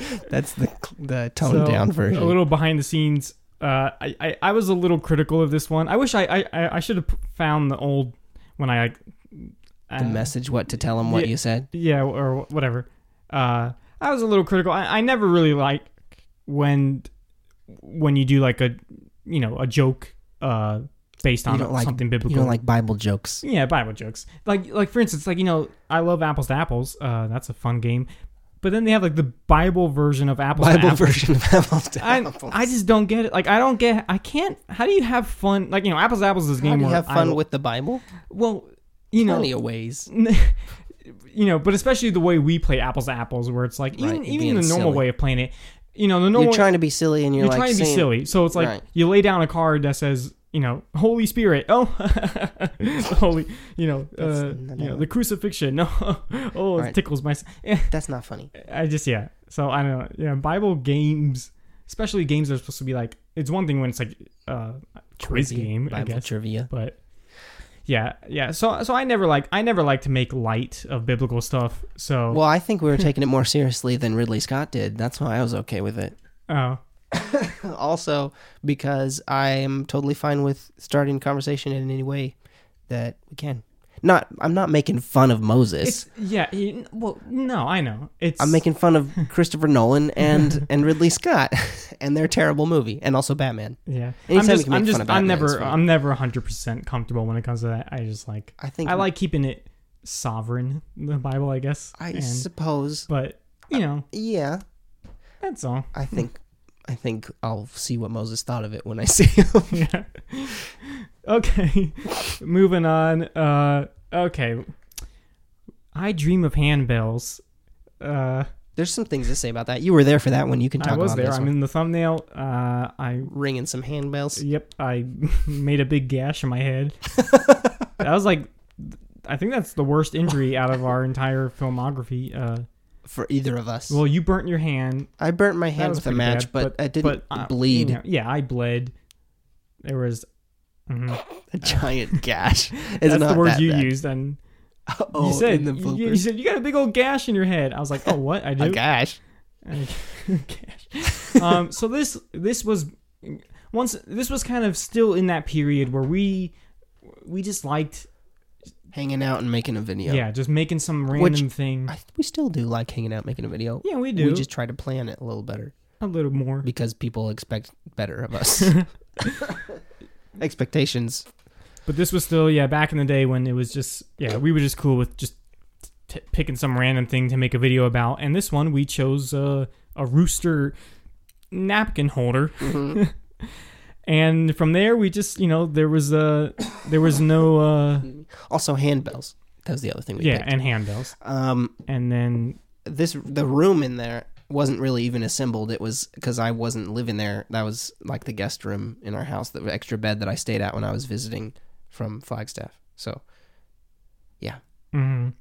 <laughs> that's the the toned So, down version. A little behind the scenes. Uh, I, I I was a little critical of this one. I wish I I, I I should have found the old when I. Uh, the message, what to tell him, what yeah. you said. yeah or whatever uh i was a little critical i, I never really like when when you do like a you know a joke uh based on like- something biblical. You don't like Bible jokes. Yeah, Bible jokes. Like like for instance, like you know, I love apples to apples. Uh, that's a fun game. But then they have like the Bible version of apples to Bible apples. version of apples to I, apples. I just don't get it. Like I don't get. I can't. How do you have fun? Like you know, apples to apples is a How game do you have fun I, with the Bible? Well, you know, Plenty of ways. <laughs> you know, but especially the way we play apples to apples, where it's like even you're even the normal silly. way of playing it. You know, the normal You're trying to be silly, and you're, you're like trying to be silly. So it's like Right. you lay down a card that says, you know, Holy Spirit. Oh, the <laughs> holy, you know, uh, you know, the crucifixion. <laughs> No, oh, it tickles my. That's not funny. I just yeah. So I don't know. Yeah, Bible games, especially games that are supposed to be like. It's one thing when it's like uh, a quiz game, I Bible guess, trivia. but. Yeah, yeah. So, so I never like I never like to make light of biblical stuff. So, Well, I think we were taking it more seriously than Ridley Scott did. That's why I was okay with it. oh, <laughs> also, because I am totally fine with starting conversation in any way that we can. Not, I'm not making fun of Moses. it's yeah. he- Well, no, I know. It's I'm making fun of Christopher Nolan and <laughs> and Ridley Scott <laughs> and their terrible movie, and also Batman. Yeah, Anytime I'm just, I'm just, of I'm never. I'm never 100 percent comfortable when it comes to that. I just like, I think I like keeping it sovereign, the Bible, I guess. I and, suppose. but you know, Yeah, that's all. I think. I think I'll see what Moses thought of it when I <laughs> see him. yeah. <laughs> Okay, moving on. Uh, okay, I dream of handbells. Uh, There's some things to say about that. You were there for that one. You can talk I was about there. I'm one. in the thumbnail. Uh, I Ringing some handbells. Yep, I <laughs> made a big gash in my head. that was like, I think that's the worst injury out of our entire filmography. Uh, for either of us. well, you burnt your hand. I burnt my hand with a match, bad, but, I didn't uh, bleed. you know, yeah, I bled. There was. mhm. <laughs> A giant gash. <laughs> It's That's not the word that you bad. used, and <laughs> Oh, you said in the you, you said you got a big old gash in your head. I was like, oh, what? I do. a gash. Gash. um, so this this was once this was kind of still in that period where we we just liked Hanging out and making a video. yeah, just making some random Which- thing. I, we still do like hanging out, making a video. yeah, we do We just try to plan it a little better a little more. because people expect better of us. <laughs> <laughs> Expectations. But this was still yeah back in the day when it was just yeah we were just cool with just t- picking some random thing to make a video about. And this one we chose uh, a rooster napkin holder. Mhm. <laughs> And from there we just you know there was uh there was no uh also, handbells. That was the other thing we did. yeah picked. and handbells Um, and then this the room in there wasn't really even assembled. It was because I wasn't living there. That was like the guest room in our house, the extra bed that I stayed at when I was visiting from Flagstaff. So yeah, mhm.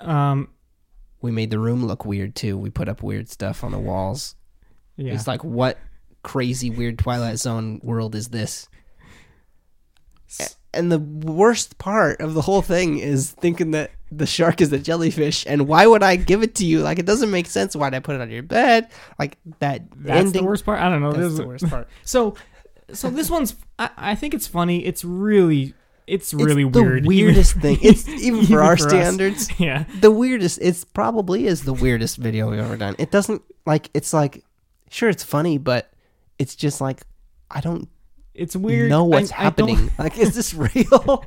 um we made the room look weird too. We put up weird stuff on the walls. yeah It's like what crazy weird Twilight Zone world is this? And the worst part of the whole thing is thinking that the shark is the jellyfish, and why would I give it to you? Like it doesn't make sense. Why'd I put it on your bed? Like that that's ending. the worst part. I don't know. That's This- the worst part. <laughs> So so this one's I, I think it's funny. It's really it's really it's the weird. <laughs> weirdest thing. It's <laughs> even for our for us. standards. yeah. The weirdest. It's probably is the weirdest video we've ever done. It doesn't like. It's like, sure, it's funny, but it's just like I don't It's weird. know what's I- I happening. <laughs> like, is this real?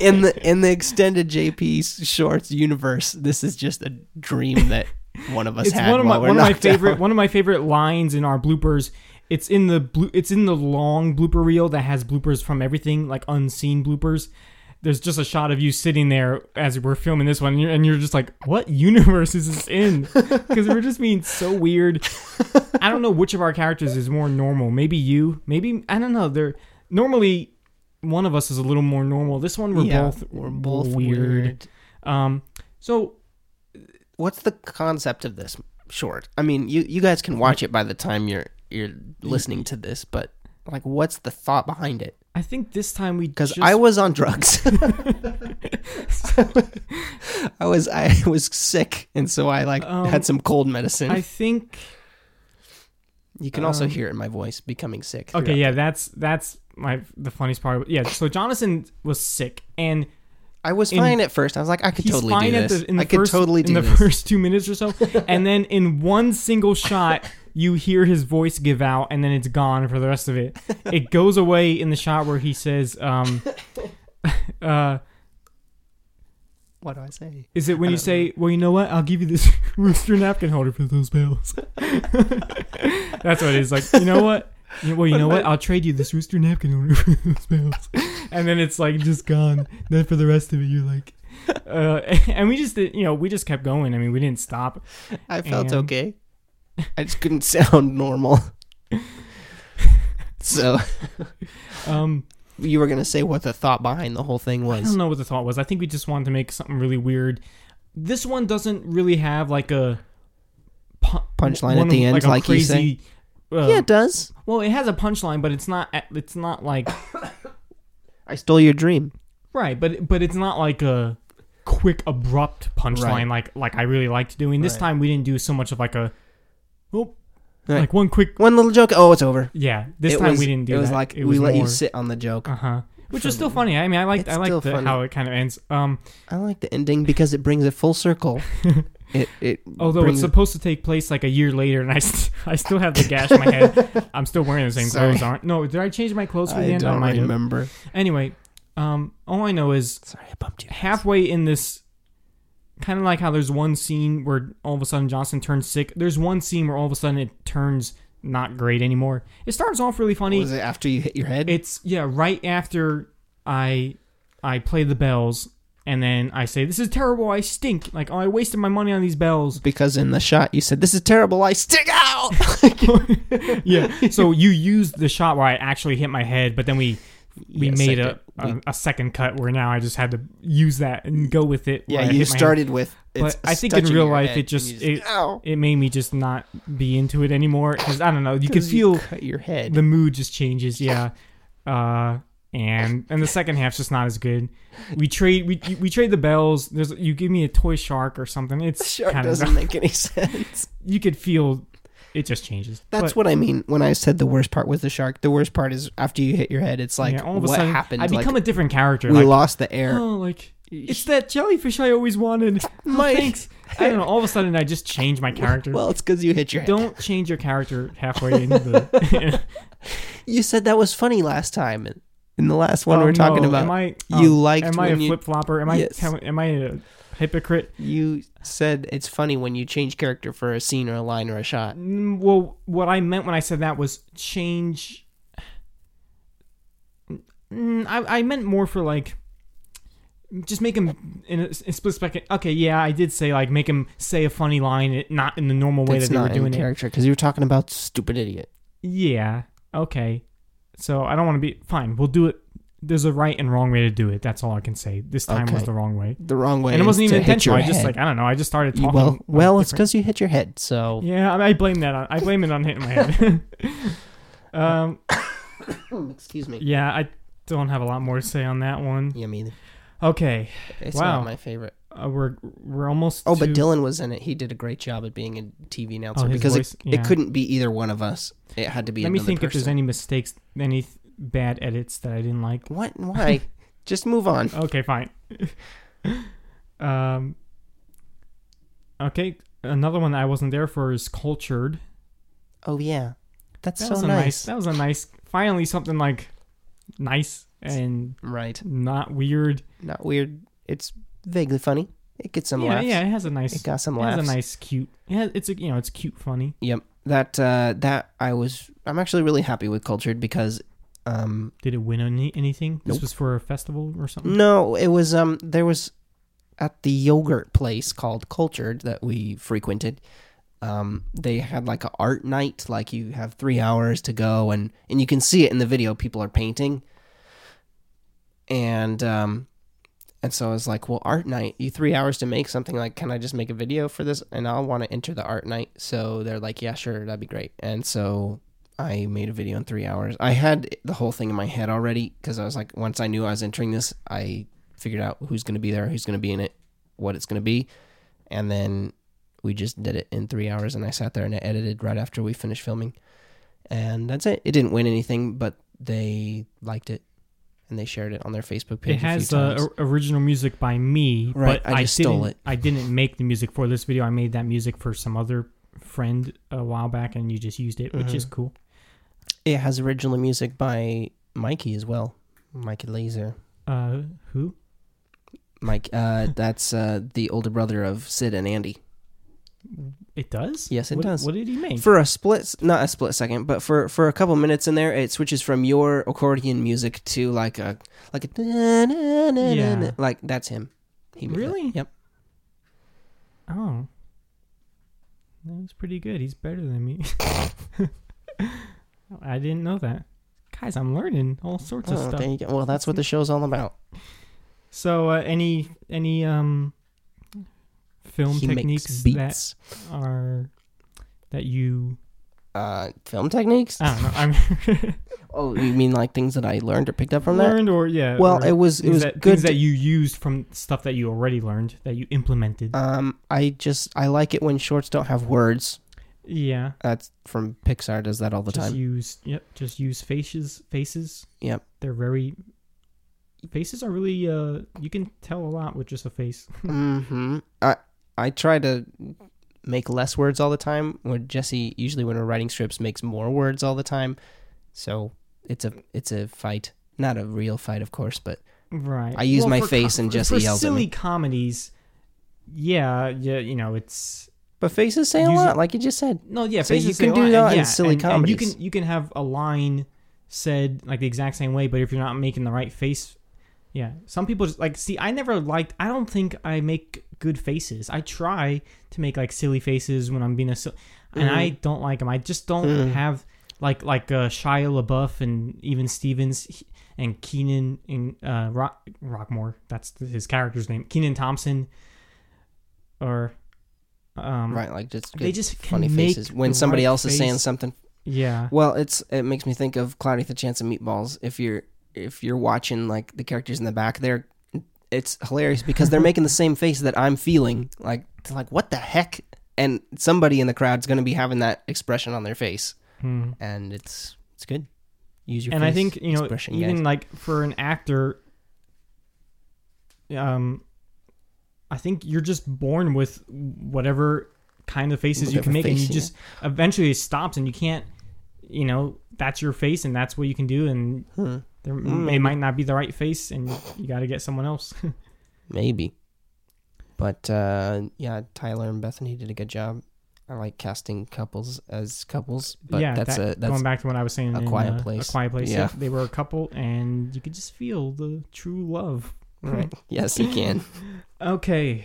in the in the extended JP Shorts universe, this is just a dream that one of us it's had one of my one of my favorite out. one of my favorite lines in our bloopers. It's in the blue. It's in the long blooper reel that has bloopers from everything, like unseen bloopers. There's just a shot of you sitting there as we're filming this one, and you're, and you're just like, "What universe is this in?" <laughs> Because we're just being so weird. I don't know which of our characters is more normal. Maybe you. Maybe I don't know. They're normally one of us is a little more normal. This one we're Yeah, both we're both weird. weird. Um. So What's the concept of this short? I mean, you you guys can watch it by the time you're you're listening to this, but like, what's the thought behind it? I think this time we Because just- I was on drugs. <laughs> I was I was sick, and so I like Um, had some cold medicine. I think you can also um, hear it in my voice becoming sick. okay, yeah, that's that's my the funniest part. Yeah, so Jonathan was sick, and I was in- fine at first. I was like, I could totally fine do this. the in the I could first totally in do the this. first two minutes or so, <laughs> and then in one single shot, you hear his voice give out, and then it's gone for the rest of it. <laughs> It goes away in the shot where he says, um, <laughs> uh, What do I say? "Is it when you don't say, well, you know what? I'll give you this <laughs> rooster napkin holder for those bells." That's what it is. Like, you know what? You- Well, you know what? I'll trade you this rooster napkin holder for those bells. And then it's like just gone. Then for the rest of it, you're like, uh, and we just you know, we just kept going. I mean, we didn't stop. I felt And- okay. I just couldn't sound normal. <laughs> so Um, you were gonna say what the thought behind the whole thing was? I don't know what the thought was. I think we just wanted to make something really weird. This one doesn't really have like a pu- Punchline at the of- end, a like you say. crazy. uh, yeah, it does. Well, it has a punchline, but it's not. It's not like I stole your dream. right, but but it's not like a quick abrupt punchline Right. like like I really liked doing. This Right. time we didn't do so much of like a oh Right. like one quick One little joke. Oh, it's over. yeah. This it time was, we didn't do It was that. like it we was let you sit on the joke. Uh huh. Which was still funny. I mean, I liked It's I still liked the, funny. how it kind of ends. Um, I like the ending because it brings it full circle. <laughs> it it although brings it's supposed to take place like a year later, and I st- I still have the gash in my head. <laughs> I'm still wearing the same Sorry. clothes, aren't? No, did I change my clothes for the I end? I don't might have. remember. Anyway, um, all I know is Sorry, I bumped you. halfway in this, kind of like how there's one scene where all of a sudden Johnson turns sick. There's one scene where all of a sudden it turns not great anymore. It starts off really funny. Was it after you hit your head? It's yeah, right after I I play the bells and then I say this is terrible, I stink. Like oh, I wasted my money on these bells. because in the shot you said, "This is terrible. I stick out." <laughs> <laughs> yeah. So you used the shot where I actually hit my head, but then we we Yeah, made second. a, a We- a second cut where now I just had to use that and go with it. yeah, you hit head. started with. But I think in real life it just- and you it- Ow. It made me just not be into it anymore because I don't know. You can feel cut your head. the mood just changes. Yeah. Uh, and and the second half's just not as good. We trade we we trade the bells. There's you give me a toy shark or something. It's <laughs> shark doesn't make any <laughs> sense. you could feel it just changes. That's But, what I mean when I said the worst part was the shark. The worst part is after you hit your head. It's like yeah, all of a what sudden happened. I Like, become a different character. we like, lost the air. oh, like it's that jellyfish I always wanted. Oh, My- thanks. I don't know. All of a sudden, I just change my character. Well, it's because you hit your head. don't change your character halfway into the. <laughs> You said that was funny last time. In- In the last one Oh, we're talking no. about, Am I? you um, liked Am I a you- flip flopper? Am I? Yes. am I a hypocrite? you said it's funny when you change character for a scene or a line or a shot. Mm, Well, what I meant when I said that was change. Mm, I I meant more for like. Just make him in a, a split second. Okay, yeah, I did say like make him say a funny line, not in the normal way It's that they were in doing it. character because you were talking about stupid idiot. Yeah. Okay. So I don't want to be fine. We'll do it. There's a right and wrong way to do it. That's all I can say. This time was the wrong way, The wrong way, and it wasn't is even to hit intentional. your I just head. like I don't know. I just started You- talking. well, well, it's different- because you hit your head. So yeah. I, I blame that. on I blame it on hitting my head. <laughs> um. <coughs> excuse me. Yeah. I don't have a lot more to say on that one. Yeah, me. neither. Okay. It's Wow. not my favorite. Uh, we're we're almost. Oh, but to- Dylan was in it. He did a great job at being a TV announcer Oh, his because voice, it, yeah. it couldn't be either one of us. It had to be. Let me another think if there's person. any mistakes, any bad edits that I didn't like. What? Why? <laughs> Just move on. Okay, fine. <laughs> um. Okay, another one that I wasn't there for is cultured. Oh yeah, that's That so was a nice. nice. That was a nice. Finally, something like nice and Right. not weird. Not weird. It's vaguely funny. It gets some yeah, laughs. yeah. It has a nice. It got some it has a nice, cute. Yeah, it's a you know, it's cute, funny. Yep. That uh, that I was. I'm actually really happy with Cultured because, um, Did it win any, anything? This Nope. was for a festival or something. no, it was um, there was at the yogurt place called Cultured that we frequented. Um, they had like a art night, like you have three hours to go, and and you can see it in the video. People are painting, and um, and so I was like, well, art night, you three hours to make something. Like, can I just make a video for this? And I'll want to enter the art night. So they're like, yeah, sure, that'd be great. And so I made a video in three hours. I had the whole thing in my head already because I was like, once I knew I was entering this, I figured out who's going to be there, who's going to be in it, what it's going to be, and then we just did it in three hours. And I sat there and I edited right after we finished filming, and that's it. It didn't win anything, but they liked it. And they shared it on their Facebook page. It has uh, original music by me, Right, but I I, stole it. I didn't make the music for this video. I made that music for some other friend a while back, and you just used it, which is Mhm. cool. It has original music by Mikey as well. Mikey Laser. Uh, who? Mike, uh, <laughs> that's uh, the older brother of Sid and Andy. It does. Yes, it What- does. What did he make? For a split, not a split second, but for for a couple minutes in there, it switches from your accordion music to like a like a Yeah. like that's him. He made that. Really? Yep. oh, that was pretty good. He's better than me. <laughs> I didn't know that. Guys, I'm learning all sorts of Oh, stuff. there you go. Well, that's what the show's all about. So, uh, any any um film he techniques that are that you Uh, film techniques. I don't know. I'm <laughs> Oh, you mean like things that I learned or picked up from that? learned or yeah. Well, or it was it was that, good. things that you used from stuff that you already learned that you implemented. um, I just I like it when shorts don't have words. Yeah. That's from Pixar. Does that all the just time? use yep. Just use faces. Faces. Yep. They're very. Faces are really uh. You can tell a lot with just a face. <laughs> hmm I I try to make less words all the time. When Jesse usually when we're writing scripts makes more words all the time, so it's a it's a fight. Not a real fight, of course, but Right. I use my for face and for- Jesse for yells at silly me. comedies. Yeah, yeah, you know it's but faces say a Use lot, it- like you just said. no, yeah. So faces you say can a do lot, and that in yeah, silly and- and you can you can have a line said like the exact same way, but if you're not making the right face, yeah. Some people just like see. I never liked. I don't think I make good faces. I try to make like silly faces when I'm being a, sil- and. I don't like them. I just don't Mm. have like like uh, Shia LaBeouf and Even Stevens he- and Kenan and uh, Rock Rockmore. That's his character's name. Kenan Thompson. Or, um, right, like just they just funny faces when somebody right else is saying something. Yeah. Well, it's it makes me think of Cloudy with a Chance of Meatballs. If you're if you're watching like the characters in the back there, it's hilarious because they're making the same face that I'm feeling. Like they're like what the heck? And somebody in the crowd's going to be having that expression on their face, Hmm. and it's it's good. Use your and I think you know even guys. like for an actor, um, I think you're just born with whatever kind of faces you can make, and you face, just eventually it stops, and you can't, you know, that's your face, and that's what you can do, and Hmm, there, Mm, it might not be the right face, and you got to get someone else. <laughs> maybe, but uh, yeah, Tyler and Bethany did a good job. I like casting couples as couples, but yeah, that's that, a that's going back to what I was saying. A in, Quiet uh, Place. A quiet place. Yeah. Yeah. they were a couple, and you could just feel the true love. Right. <laughs> yes, you can. <laughs> Okay.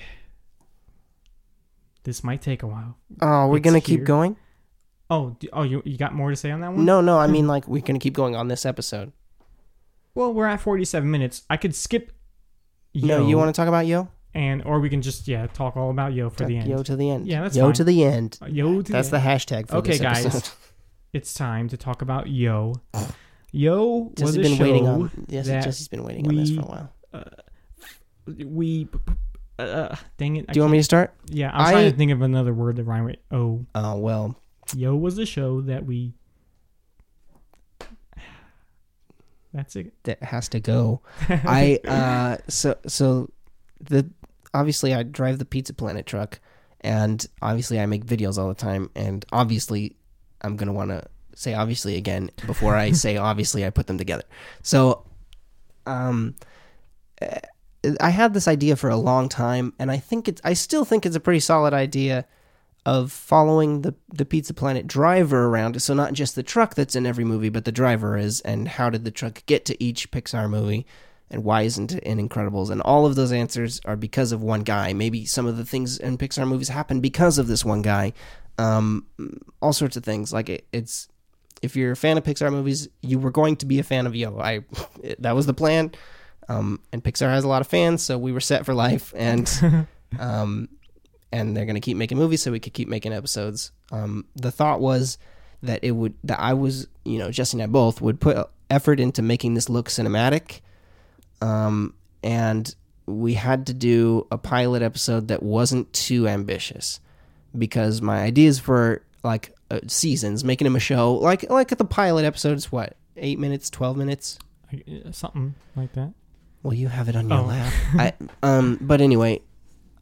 This might take a while. Oh, we're It's gonna keep here. going. Oh, d- oh, you you got more to say on that one? No, no, I <laughs> mean like we're gonna keep going on this episode. Well, we're at forty-seven minutes. I could skip. Yo, No, you want to talk about Yo? and or we can just yeah talk all about Yo for Talk the end. Yo to the end. Yeah, that's Yo fine. to the end. Uh, Yo, to That's the, hashtag for Okay, this guys. episode. It's time to talk about Yo. Yo was Jesse's a been show waiting on. Yes, that Jesse's been waiting on this for a while. We. Uh, dang it! I Do you want me to start? Yeah, I'm I- trying to think of another word that rhyme with oh. Oh well, Yo was a show that we. That's it. that has to go. <laughs> I uh so so the obviously I drive the Pizza Planet truck, and obviously I make videos all the time, and obviously I'm gonna want to say obviously again before I <laughs> say obviously I put them together. So, um, I had this idea for a long time, and I think it's I still think it's a pretty solid idea of following the the Pizza Planet driver around. So not just the truck that's in every movie, but the driver is, and how did the truck get to each Pixar movie, and why isn't it in Incredibles? And all of those answers are because of one guy. Maybe some of the things in Pixar movies happen because of this one guy. Um, all sorts of things. Like it, it's if you're a fan of Pixar movies, you were going to be a fan of Yo. I <laughs> that was the plan. Um, and Pixar has a lot of fans, so we were set for life. And <laughs> um, and they're gonna keep making movies, so we could keep making episodes. Um, the thought was that it would that I was, you know, Jesse and I both would put effort into making this look cinematic. Um, and we had to do a pilot episode that wasn't too ambitious because my ideas for like uh, seasons, making him a show like like the pilot episodes, what eight minutes, twelve minutes. Uh, Something like that. Well, you have it on your Oh. lap. <laughs> I, um, but anyway,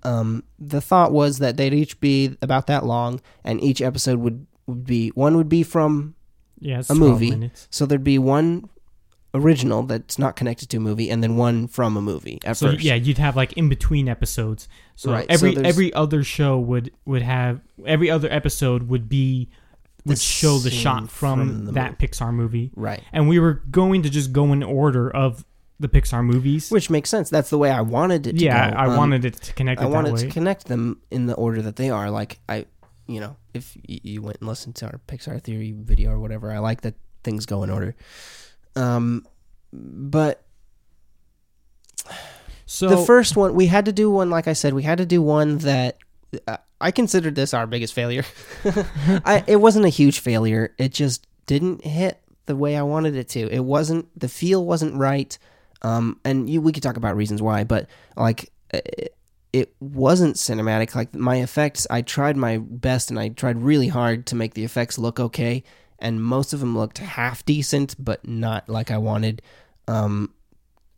um, the thought was that they'd each be about that long, and each episode would, would be one would be from Yeah, it's A 12 movie. minutes. so there'd be one original that's not connected to a movie, and then one from a movie at So first. yeah, you'd have like in between episodes. So Right, so every there's- every other show would would have every other episode would be would The show the scene shot from, from the that Pixar movie. right. And we were going to just go in order of the Pixar movies. Which makes sense. That's the way I wanted it to yeah, go. I Um, wanted it to connect I wanted to connect them in the order that they are. Like I, you know, if you went and listened to our Pixar theory video or whatever, I like that things go in order. Um, but so the first one we had to do one. Like I said, we had to do one that uh, I considered this our biggest failure. <laughs> I it wasn't a huge failure. It just didn't hit the way I wanted it to. It wasn't the feel wasn't right. Um, and you, we could talk about reasons why, but like it, wasn't cinematic. Like my effects, I tried my best and I tried really hard to make the effects look okay, and most of them looked half decent, but not like I wanted. Um,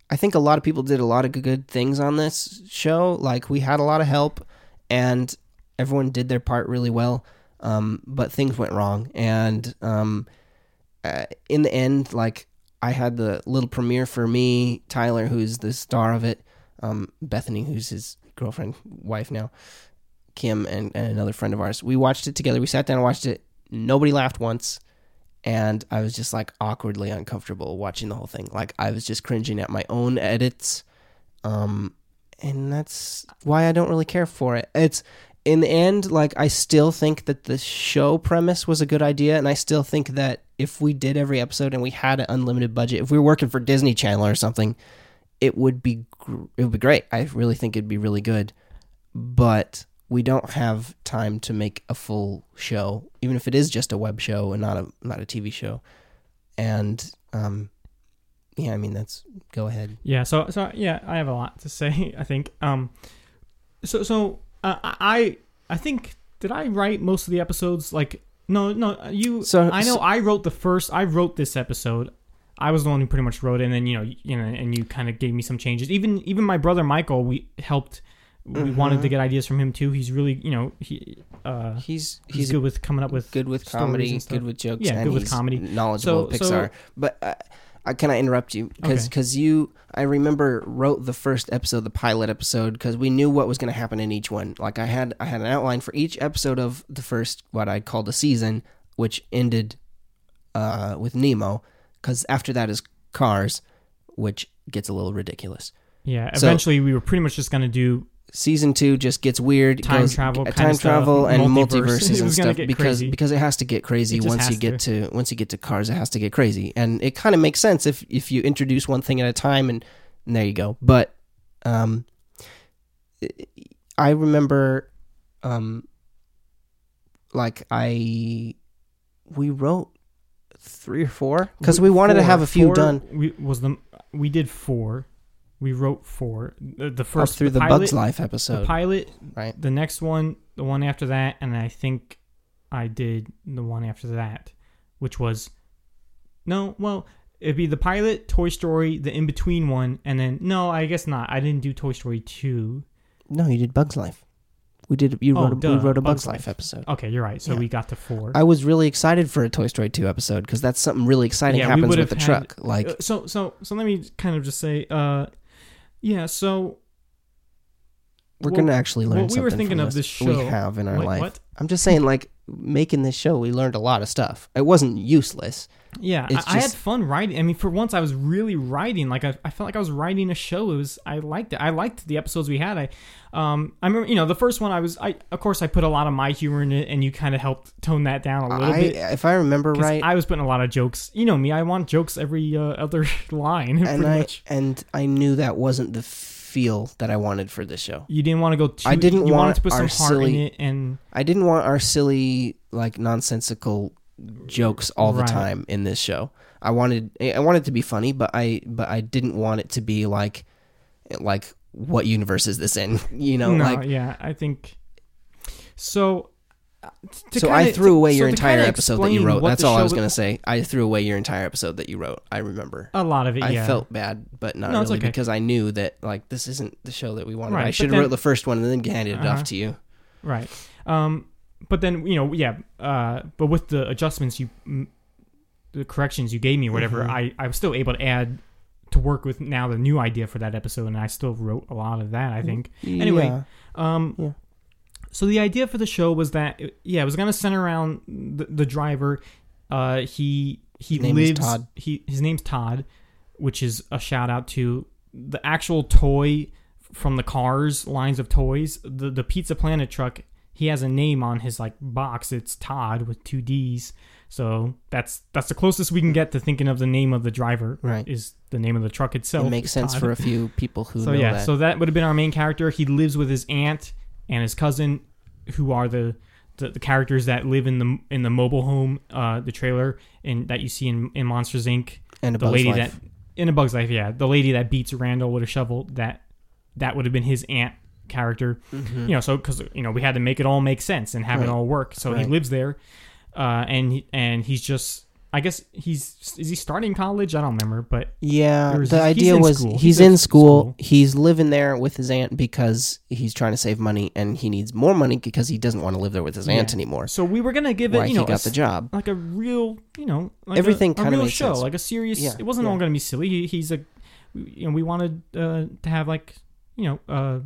I think a lot of people did a lot of good things on this show. Like we had a lot of help, and everyone did their part really well. Um, but things went wrong, and um, uh, in the end, like I had the little premiere for me, Tyler, who's the star of it, um, Bethany, who's his girlfriend, wife now, Kim, and, and another friend of ours. We watched it together. We sat down and watched it. Nobody laughed once and I was just like awkwardly uncomfortable watching the whole thing. Like I was just cringing at my own edits, um, and that's why I don't really care for it. It's in the end, like I still think that the show premise was a good idea, and I still think that if we did every episode and we had an unlimited budget, if we were working for Disney Channel or something, it would be it would be great. I really think it'd be really good, but we don't have time to make a full show, even if it is just a web show and not a not a TV show. And um, yeah, I mean that's go ahead. Yeah, so so yeah, I have a lot to <laughs> say. I think. Um, so so uh, I I think did I write most of the episodes? Like no no you. So- I know so- I wrote the first. I wrote this episode. I was the one who pretty much wrote it, and then you know you know, and you kind of gave me some changes. Even even my brother Michael, we helped. We Mhm. wanted to get ideas from him too. He's really you know he uh He's he's, he's good with coming up with good with comedy, good with jokes, Yeah, and good with comedy. knowledgeable So- of so- Pixar. but uh, I can I interrupt you because Okay. you I remember wrote the first episode, the pilot episode, because we knew what was going to happen in each one. Like I had I had an outline for each episode of the first what I called a season, which ended uh, with Nemo, because after that is Cars, which gets a little ridiculous. yeah. So- Eventually, we were pretty much just gonna do season two just gets weird. Time goes- travel time travel, and multiverse. multiverses <laughs> and stuff because crazy. because it has to get crazy once you get to. once you get to cars. It has to get crazy, and it kind of makes sense if if you introduce one thing at a time, and, and there you go. But um, I remember, um, like I we wrote three or four because we wanted to have a few Four done We was the we did four. We wrote four. The, the up first through the, pilot, Bugs Life The episode. pilot, right. the next one, the one after that, and I think I did the one after that, which was no. Well, it'd be the pilot, Toy Story, the in between one, and then no, I guess not. I didn't do Toy Story two. No, you did Bugs Life. We did. You Oh, wrote. A, we wrote a Bugs Bugs, Life Life. episode. Okay, you're right. So Yeah. we got to four. I was really excited for a Toy Story 2 episode because that's something really exciting Yeah, happens with the had- truck. Like, Uh, so so so let me kind of just say, uh, yeah. So we're well, going to actually learn what we were thinking of this show we have in our Wait, life. what? I'm just saying, like, making this show, we learned a lot of stuff. It wasn't useless. Yeah, I, I had fun writing. I mean, for once, I was really writing. Like, I, I felt like I was writing a show. It was, I liked it. I liked the episodes we had. I, um, I remember, you know, the first one. I was, I, of course, I put a lot of my humor in it, and you kind of helped tone that down a little I, bit. if I remember right, I was putting a lot of jokes. You know me. I want jokes every uh, other <laughs> line. and pretty I much. and I knew that wasn't the feel that I wanted for this show. You didn't want to go too. I didn't you want wanted to put some heart in silly- it, and I didn't want our silly, like, nonsensical jokes all the Right. time in this show. I wanted I wanted it to be funny, but I but I didn't want it to be like like what universe is this in? <laughs> You know, no, like yeah, I think so. to so I kinda- threw away so your to entire episode that you wrote. That's all I was gonna say. I threw away your entire episode that you wrote. I remember. A lot of it, I yeah. felt bad, but not No, really okay. because I knew that like this isn't the show that we wanted. Right, I should have wrote the first one and then handed it Uh-huh. off to you. Right. Um, but then you know, yeah. Uh, but with the adjustments you, the corrections you gave me, or whatever, Mhm. I I was still able to add to work with now the new idea for that episode, and I still wrote a lot of that. I think. Anyway, Yeah. Um, Yeah. So the idea for the show was that yeah, it was gonna center around the, the driver. Uh, he he His name is lives. Todd. He his name's Todd, which is a shout out to the actual toy from the Cars lines of toys. The the Pizza Planet truck. He has a name on his like box. It's Todd with two D's. So that's that's the closest we can get to thinking of the name of the driver. Right. Is the name of the truck itself? it makes sense Todd. for a few people who So know yeah, that. so that would have been our main character. He lives with his aunt and his cousin, who are the, the, the characters that live in the in the mobile home, uh, the trailer, and that you see in, in Monsters Inc. and a The Bug's lady Life. that in a Bug's Life, yeah, the lady that beats Randall with a shovel. That that would have been his aunt character. Mhm. You know, so because you know we had to make it all make sense and have Right. it all work. So he lives there, uh, and he, and he's just. I guess he's is he starting college? I don't remember, but Yeah, the idea was he's, He's in school. school. He's living there with his aunt because he's trying to save money and he needs more money because he doesn't want to live there with his aunt Yeah. anymore. so we were gonna give it, you he know, a got the job. like a real, you know, like Everything a, a kinda real show, sense. like a serious. Yeah, it wasn't all going to be silly. He, he's a, you know, we wanted uh, to have like, you know, uh,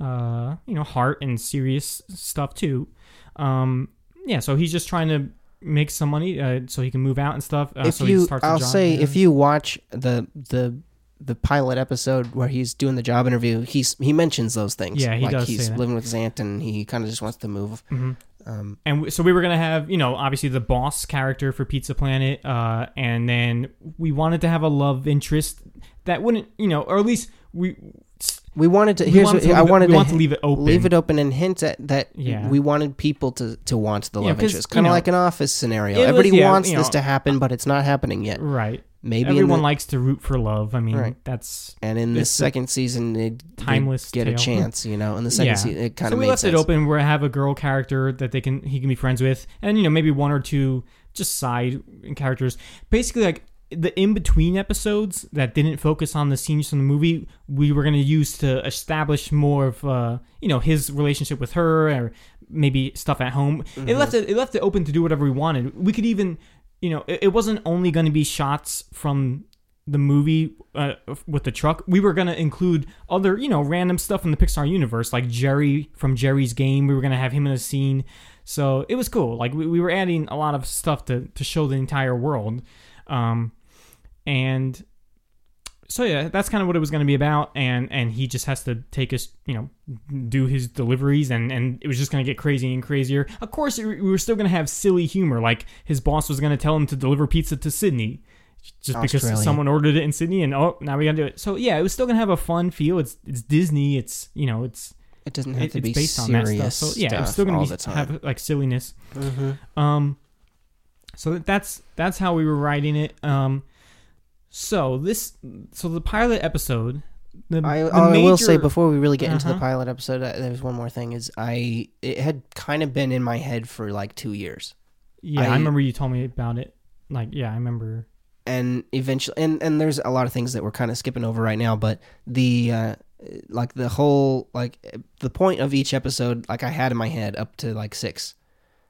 uh, you know, heart and serious stuff too. Um, yeah, so he's just trying to make some money uh, so he can move out and stuff. Uh, if so he you, I'll job say, if you watch the the the pilot episode where he's doing the job interview, he's he mentions those things. Yeah, he like does he's living with aunt and he kind of just wants to move. Mhm. Um, and w- so we were gonna have you know obviously the boss character for Pizza Planet, uh, and then we wanted to have a love interest that wouldn't you know or at least we we wanted to. we Here's wanted what to I it- wanted we to want to leave it open leave it open and hint at that Yeah. we wanted people to, to want the Yeah, love interest kind of know, like an office scenario it was- everybody yeah, wants you this know, to happen but it's not happening yet right. maybe Everyone the, likes to root for love. I mean, Right. that's and in a second season they timeless get tale. a <laughs> chance you know in the second Yeah. season it kind of so we left sense it open where I have a girl character that they can he can be friends with, and you know maybe one or two just side characters. Basically, like the in between episodes that didn't focus on the scenes from the movie, we were going to use to establish more of uh, you know his relationship with her or maybe stuff at home. Mm-hmm. It left it, it left it open to do whatever we wanted. We could even you know it, it wasn't only going to be shots from the movie uh, with the truck, we were gonna include other, you know, random stuff in the Pixar universe, like Geri from Geri's Game. We were gonna have him in a scene, so it was cool. Like we, we were adding a lot of stuff to to show the entire world, um, and so yeah, that's kind of what it was gonna be about. And and he just has to take us, you know, do his deliveries, and and it was just gonna get crazy and crazier. Of course, it- we were still gonna have silly humor, like his boss was gonna tell him to deliver pizza to Sydney just because someone ordered it in Sydney and oh now we gotta do it. So yeah, it was still gonna have a fun feel. It's it's Disney. It's you know it's it doesn't have it- to it's be based on that serious stuff. So yeah, stuff it's still gonna all be the time have like silliness. mm-hmm. Um, so that's that's how we were writing it. Um, so this so the pilot episode. The, I, the I will say before we really get into the Uh-huh. pilot episode, uh, there's one more thing. Is I it had kind of been in my head for like two years, Yeah, I, I- remember you told me about it. Like yeah, I remember. and eventually, and and there's a lot of things that we're kind of skipping over right now. But the uh, like the whole like the point of each episode, like I had in my head up to like six,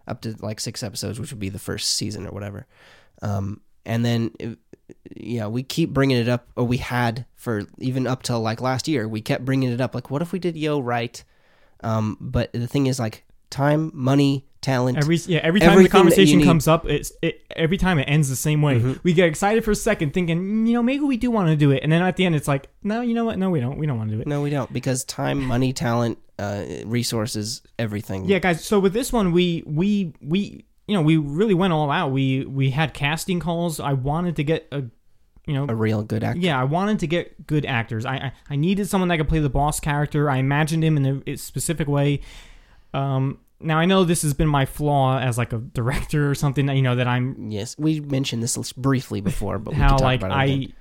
up to like six episodes, which would be the first season or whatever. Um, and then uh, yeah, we keep bringing it up, or we had for even up till like last year, we kept bringing it up. Like, what if we did Yo right? Um, but the thing is, like, time, money, talent. Every yeah, every time the Everything that you conversation comes up, it's it every time it ends the same way. Mhm. We get excited for a second, thinking, "Mm, you know, maybe we do want to do it, and then at the end, it's like, no, you know what? No, we don't. We don't want to do it. no, we don't because time, money, talent, uh, resources, everything. Yeah, guys. So with this one, we we we you know we really went all out. We we had casting calls. I wanted to get a you know a real good actor. yeah, I wanted to get good actors. I, I I needed someone that could play the boss character. I imagined him in a, specific way. Um, now I know this has been my flaw as like a director or something. You know that I'm Yes, we mentioned this briefly before, but we how can talk like about it I. again.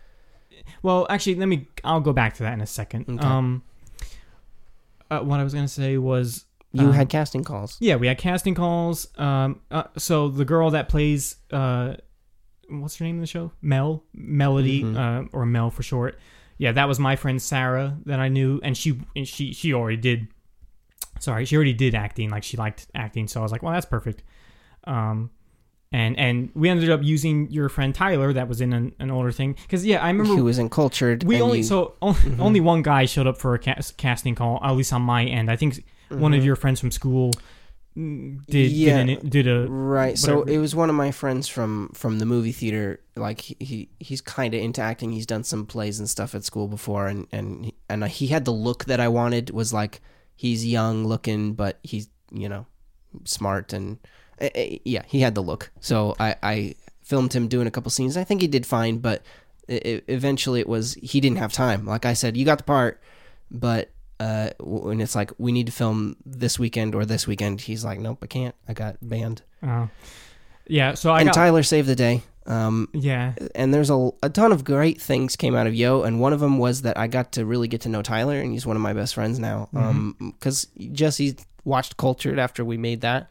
Well, actually, let me. I'll go back to that in a second. Okay. Um, uh, what I was gonna say was You Um, had casting calls. Yeah, we had casting calls. Um, uh, so the girl that plays, uh, what's her name in the show? Mel, Melody, Mhm. uh, or Mel for short. Yeah, that was my friend Sarah that I knew, and she, and she, she already did. Sorry, she already did acting. Like she liked acting, so I was like, well, that's perfect. Um, and and we ended up using your friend Tyler that was in an, an older thing because yeah, I remember Who was uncultured. we only you- so o- Mhm. only one guy showed up for a cast, casting call, at least on my end. I think one of Mhm. your friends from school did Yeah. did, an, did a Right. So it was one of my friends from from the movie theater. Like he, he he's kind of into acting. He's done some plays and stuff at school before, and and and he had the look that I wanted. Was like he's young looking, but he's you know smart and eh, yeah, he had the look. So I I filmed him doing a couple scenes. I think he did fine, but i i eventually it was he didn't have time. Like I said, you got the part, but. Uh, when it's like we need to film this weekend or this weekend, he's like, "Nope, I can't. I got banned. uh, yeah. So I and got Tyler saved the day. Um, yeah and there's a, a ton of great things came out of Yo, and one of them was that I got to really get to know Tyler, and he's one of my best friends now. Um, because Jesse watched Cultured after we made that,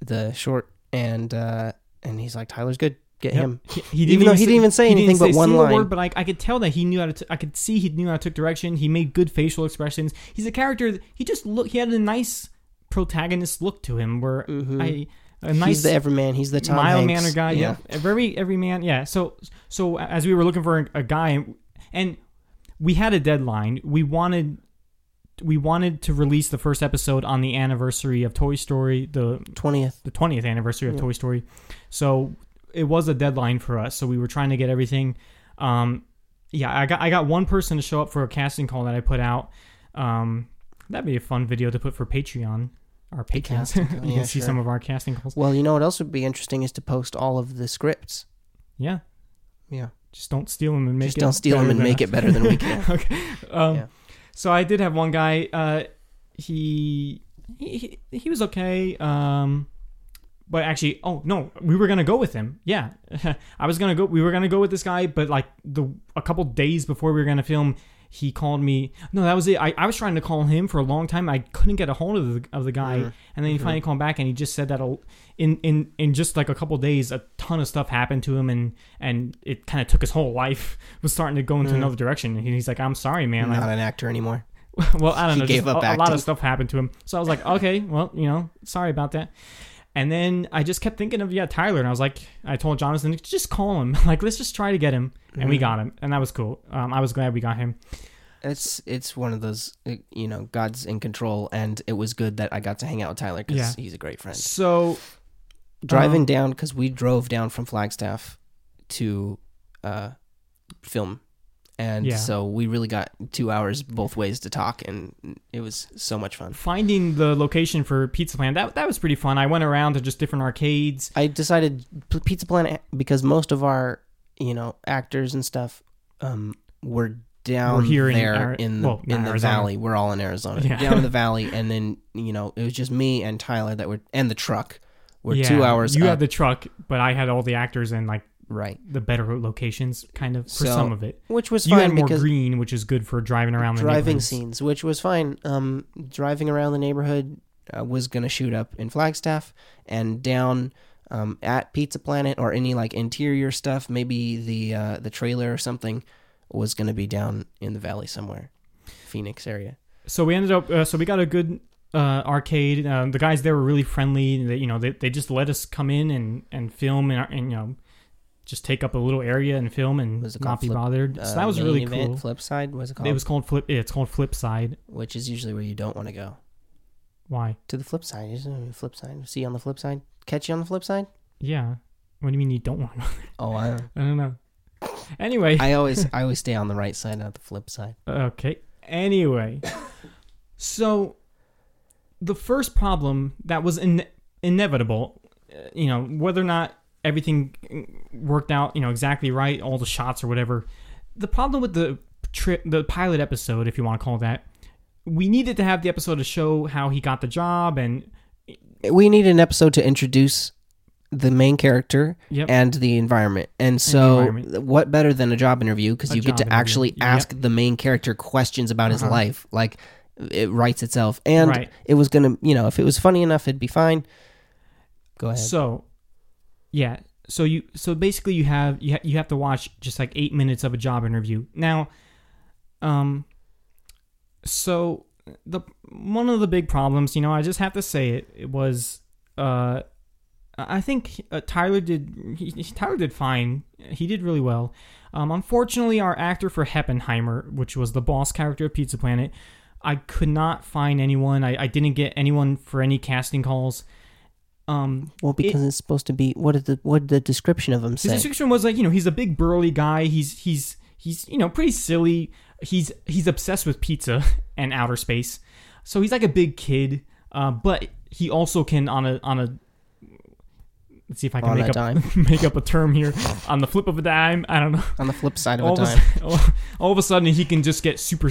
the short, and uh, and he's like, Tyler's good, get Yep. him. He, he Even though he didn't even say he didn't anything but one line. Word, but I, I could tell that he knew how to. T- I could see he knew how to took direction. He made good facial expressions. He's a character. that- He just look. He had a nice protagonist look to him. Where Mhm. I a nice he's the everyman. He's the Tom mild mannered guy. Yeah. very every man. Yeah. So so as we were looking for a, guy, and we had a deadline. We wanted we wanted to release the first episode on the anniversary of Toy Story, the twentieth. the 20th anniversary of Yeah. Toy Story. So it was a deadline for us. So we were trying to get everything. Um, yeah, I got I got one person to show up for a casting call that I put out. Um, that'd be a fun video to put for Patreon. Our casting <laughs> you can yeah, see sure. some of our casting calls. Well, you know what else would be interesting is to post all of the scripts. Yeah, Yeah, just don't steal them and make just it. don't steal them better and than make us. it better than we <laughs> can. okay. Um, Yeah. So I did have one guy. Uh, he he he was okay. Um, but actually, oh no, we were gonna go with him. Yeah, <laughs> I was gonna go. We were gonna go with this guy, but like the a couple days before we were gonna film, he called me. No, that was it. I, I was trying to call him for a long time. I couldn't get a hold of the of the guy, Mhm. and then he finally called back, and he just said that a, in in in just like a couple days, a ton of stuff happened to him, and and it kind of took his whole life <laughs> was starting to go into Mhm. another direction. And he's like, "I'm sorry, man. Not an actor anymore. <laughs> well, I don't He know. gave just up a, a lot of stuff happened to him. So I was like, okay, well, you know, sorry about that. And then I just kept thinking of yeah Tyler, and I was like, I told Jonathan, just call him. <laughs> Like, let's just try to get him, and we Mhm. got him, and that was cool. Um, I was glad we got him. It's it's one of those uh, you know God's in control, and it was good that I got to hang out with Tyler because Yeah. he's a great friend. So Driving um, down because we drove down from Flagstaff to uh, film, and Yeah. so we really got two hours both ways to talk, and it was so much fun. finding the location for Pizza Planet that that was pretty fun. I went around to just different arcades. I decided Pizza Planet because most of our you know actors and stuff um, were down We're here in there Ari- in, the well, in the Arizona. valley. We're all in Arizona, Yeah. down in the <laughs> valley, and then you know it was just me and Tyler that were and the truck were Yeah, two hours. You up. had the truck, but I had all the actors and like right, the better locations, kind of for So, some of it. which was You fine had more green, which is good for driving around the driving scenes, which was fine. Um, driving around the neighborhood uh, was gonna shoot up in Flagstaff and down um, at Pizza Planet or any like interior stuff. Maybe the uh, the trailer or something was gonna be down in the valley somewhere, Phoenix area. so we ended up uh, so we got a good uh, arcade uh, the guys there were really friendly they, you know they, they just let us come in and, and film and, and you know just take up a little area and film and not be Flip- bothered so Uh, that was really cool Flip side was it called? it was called flip yeah, it's called flip side which is usually where you don't want to go. why To the flip side, isn't it? Flip side. See you on the flip side. Catch you on the flip side. yeah what do you mean you don't want to Oh, I. <laughs> i don't know anyway I always I always stay on the right side, not the flip side. Okay. Anyway, so the first problem that was in- inevitable, uh, you know, whether or not everything worked out, you know, exactly right, all the shots or whatever. The problem with the trip, the pilot episode, if you want to call that, we needed to have the episode to show how he got the job and we need an episode to introduce the main character Yep. and the environment. And so, environment. what better than a job interview because you get to interview. actually Yep. ask the main character questions about his Uh-huh. life. Like it writes itself, and Right. it was gonna, you know, if it was funny enough, it'd be fine. Go ahead. So, yeah. So you so basically you have you ha- you have to watch just like eight minutes of a job interview. Now, um, so the one of the big problems, you know, I just have to say it, it was, uh, I think uh, Tyler did he, he- Tyler did fine. He did really well. Um, unfortunately, our actor for Heppenheimer, which was the boss character of Pizza Planet, I could not find anyone. I, I didn't get anyone for any casting calls. Um, well, because it's supposed to be what did the what did the description of him his say? description was like, you know, he's a big burly guy. He's he's he's you know pretty silly. He's he's obsessed with pizza <laughs> and outer space. So he's like a big kid, uh, but he also can on a on a let's see if I can On make up dime. <laughs> make up a term here on the flip of a dime. I don't know. On the flip side of All a of, a, time. <laughs> all of a sudden he can just get super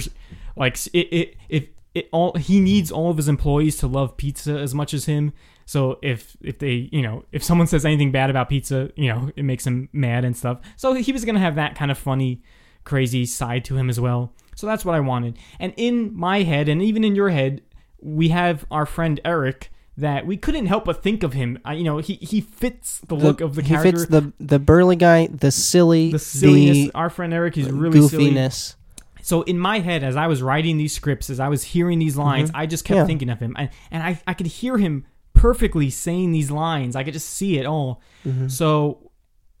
like it, it if it all he needs all of his employees to love pizza as much as him. So if if they you know if someone says anything bad about pizza, you know it makes him mad and stuff. So he was gonna have that kind of funny, crazy side to him as well. So that's what I wanted. And in my head, and even in your head, we have our friend Eric. That we couldn't help but think of him. I, you know, he he fits the look of the he character, fits the the burly guy, the silly, the silliness. the our friend Eric, he's really silly. goofiness. So in my head, as I was writing these scripts, as I was hearing these lines, I just kept Mm-hmm. Yeah. thinking of him, and, and I, I could hear him perfectly saying these lines. I could just see it all. Mm-hmm. So,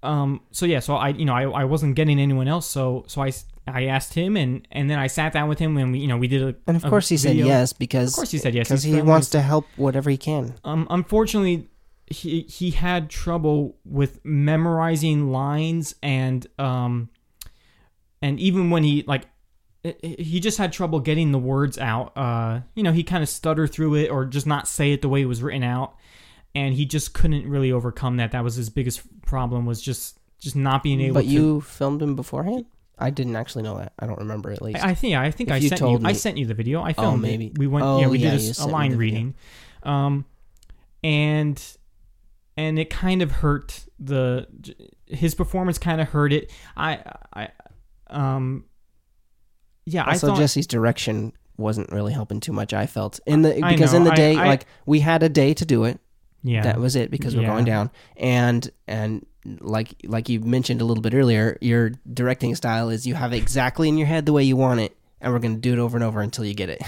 um, so yeah, so I, you know, I, I wasn't getting anyone else. So, so I, s- I asked him, and and then I sat down with him, and we, you know, we did a. And of course, he said yes because Of course, he said yes because He's he wants to help whatever he can. um, unfortunately, he he had trouble with memorizing lines and um, and even when he like, he just had trouble getting the words out. Uh, you know, he kind of stutter through it or just not say it the way it was written out, and he just couldn't really overcome that. That was his biggest problem was just just not being able. But to, you filmed him beforehand. I didn't actually know that. I don't remember at least. I, I think I think If I you sent told you. I sent you the video. I filmed maybe. it. We went. Oh, yeah, we yeah, did a a, me line reading, um, and and it kind of hurt the his performance. Kind of hurt it. I I um yeah. I also, thought Jesse's direction wasn't really helping too much. I felt in the I because know, in the day, I- like we had a day to do it. yeah That was it because we're Yeah. going down, and and like like you mentioned a little bit earlier, your directing style is you have it exactly in your head the way you want it, and we're gonna do it over and over until you get it.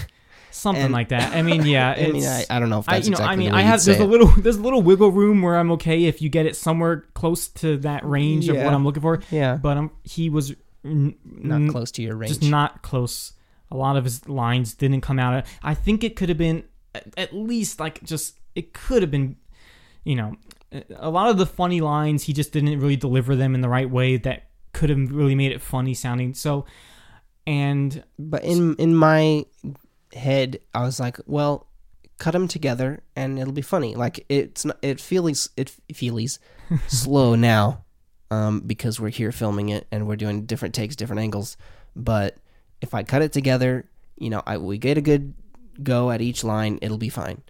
something and- like that. I mean, yeah. <laughs> I mean, I, I don't know if I, that's you know, exactly I mean, I have there's a it. little there's a little wiggle room where I'm okay if you get it somewhere close to that range of what I'm looking for. yeah, But he was n- not close to your range. just not close. A lot of his lines didn't come out. I think it could have been at- at least like just it could have been, you know, a lot of the funny lines he just didn't really deliver them in the right way that could have really made it funny sounding. So, and But in in my head, I was like, well, cut them together and it'll be funny. Like it's not, it feels it feels <laughs> slow now, um, because we're here filming it and we're doing different takes, different angles. But if I cut it together, you know, I we get a good go at each line, it'll be fine.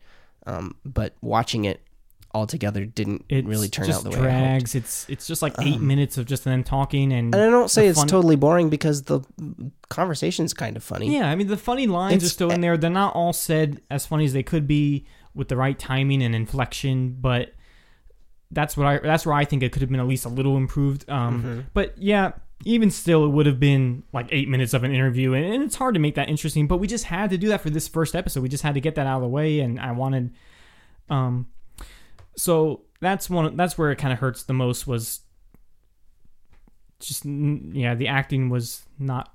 Um, but watching it all together didn't it really turn out the way I hoped. drags. It's it's just like eight Um, minutes of just them talking and. And I don't say it's fun- totally boring because the conversation's kind of funny. Yeah, I mean the funny lines are still in there. They're not all said as funny as they could be with the right timing and inflection, but that's what I that's where I think it could have been at least a little improved. Um, Mhm. But yeah, even still, it would have been like eight minutes of an interview, and, and it's hard to make that interesting. But we just had to do that for this first episode. We just had to get that out of the way, and I wanted, um, so that's one. That's where it kind of hurts the most was just yeah, the acting was not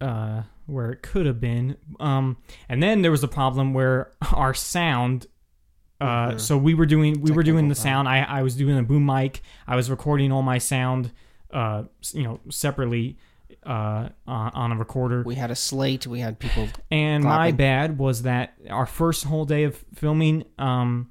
uh where it could have been. Um, and then there was a problem where <laughs> our sound. Uh, Mhm. so we were doing we were doing the sound. I I was doing a boom mic. I was recording all my sound, uh, you know, separately, uh, on, a recorder. We had a slate. We had people. And my bad was that our first whole day of filming, um,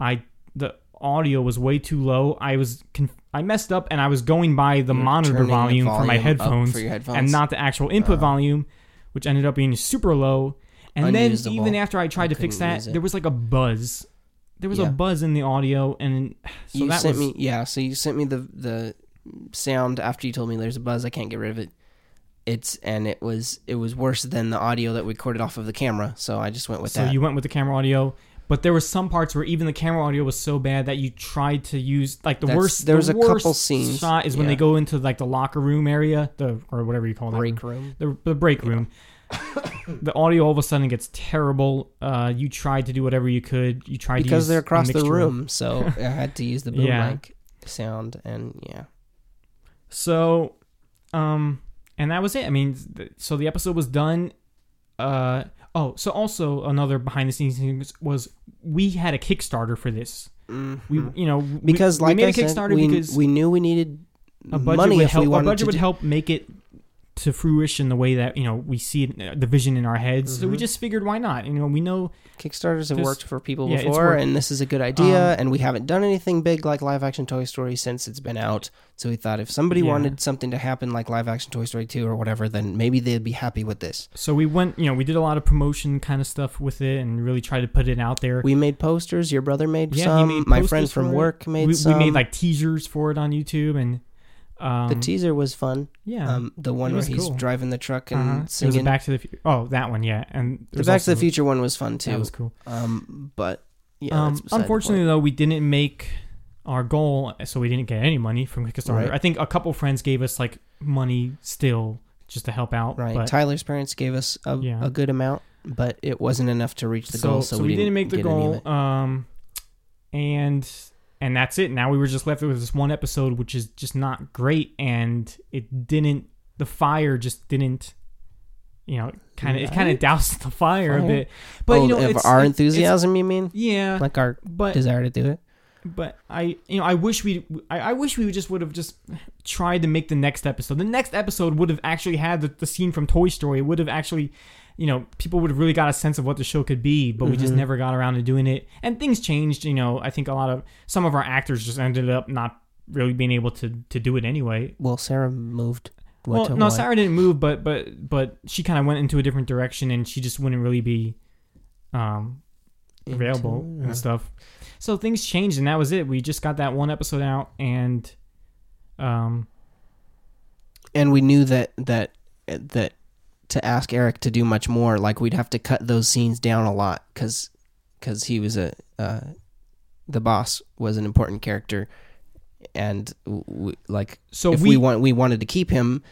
I the audio was way too low. I was conf- I messed up and I was going by the you were monitor turning the volume, for my headphones for headphones. and not the actual input Uh. volume, which ended up being super low. And then even after I tried I to fix that, there was like a buzz. There was a buzz in the audio, and <sighs> so you that sent was me, yeah. So you sent me the the sound after you told me there's a buzz. I can't get rid of it. it's and it was it was worse than the audio that we recorded off of the camera. So I just went with so that. So you went with the camera audio, but there were some parts where even the camera audio was so bad that you tried to use like the That's- worst. there was the a couple scenes, Shot is when yeah. they go into like the locker room area, the or whatever you call that. break room. room. the, the break room. <coughs> the audio all of a sudden gets terrible. Uh, you tried to do whatever you could. You tried to because use they're across the room, so <laughs> I had to use the boom Yeah. mic sound, and yeah, So, um, and that was it. I mean, th- so the episode was done. Uh, oh, so also another behind the scenes thing was we had a Kickstarter for this. We, Mhm. you know, because we, like made I a said, we, because we knew we needed a budget money would help. we A budget to would do- help make it to fruition the way that you know we see it, the vision in our heads. So we Mhm. just figured, why not? You know, we know Kickstarters have worked for people yeah, before, and this is a good idea. Um, and we haven't done anything big like live action Toy Story since it's been out. So we thought if somebody Yeah. wanted something to happen like live action Toy Story 2 or whatever, then maybe they'd be happy with this. So we went, you know, we did a lot of promotion kind of stuff with it and really tried to put it out there. We made posters. Your brother made Yeah, some. made My friend from work made we, some. we made like teasers for it on YouTube and um, the teaser was fun. yeah, Um, the one where he's cool. driving the truck and uh-huh. It was a singing. Back to the Fu- oh that one yeah, and the Back to the Future one was fun too. That was cool. Um, but yeah, um, that's beside the unfortunately though, we didn't make our goal, so we didn't get any money from Kickstarter. Right. I think a couple friends gave us like money still just to help out. right. But, Tyler's parents gave us a, Yeah. a good amount, but it wasn't enough to reach the so, goal. So, we, didn't, make the get any of goal. Um, and and that's it. Now we were just left with this one episode, which is just not great, and it didn't. The fire just didn't. You know, kind of it kind of doused the fire, a bit. But oh, you know, of it's, our it- enthusiasm, you mean? yeah, Like our but desire to do it. but I you know I wish we I, I wish we just would have just tried to make the next episode. The next episode would have actually had the, the scene from Toy Story. It would have actually you know people would have really got a sense of what the show could be, but we just Mhm. never got around to doing it. And things changed. You know I think a lot of some of our actors just ended up not really being able to to do it anyway. Well, Sarah moved. Well, no, what? Sarah didn't move, but but but she kind of went into a different direction, and she just wouldn't really be um available Into- and stuff. So things changed, and that was it. We just got that one episode out, and um, and we knew that that that to ask Eric to do much more, like we'd have to cut those scenes down a lot because because he was a uh, the boss was an important character, and we, like so if we, we, want we wanted to keep him,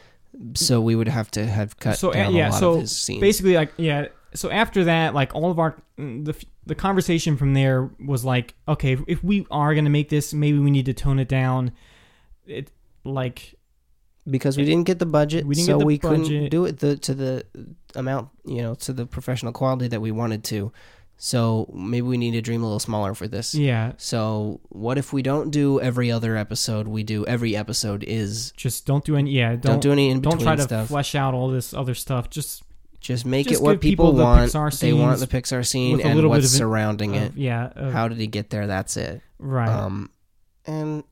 so we would have to have cut So, down yeah, a lot so of his scenes. basically like yeah. So after that, like all of our the the conversation from there was like, okay, if we are gonna make this, maybe we need to tone it down. It like because we didn't get the budget, We didn't so the we couldn't do it the, to the amount, you know, to the professional quality that we wanted to. So maybe we need to dream a little smaller for this. yeah, So what if we don't do every other episode? We do every episode is just don't do any yeah don't, don't do any in don't try to stuff. flesh out all this other stuff. Just Just make just it what people people, the want. Pixar they want the Pixar scene and what's it- surrounding it. yeah, uh, How did he get there? That's it. right. Um, and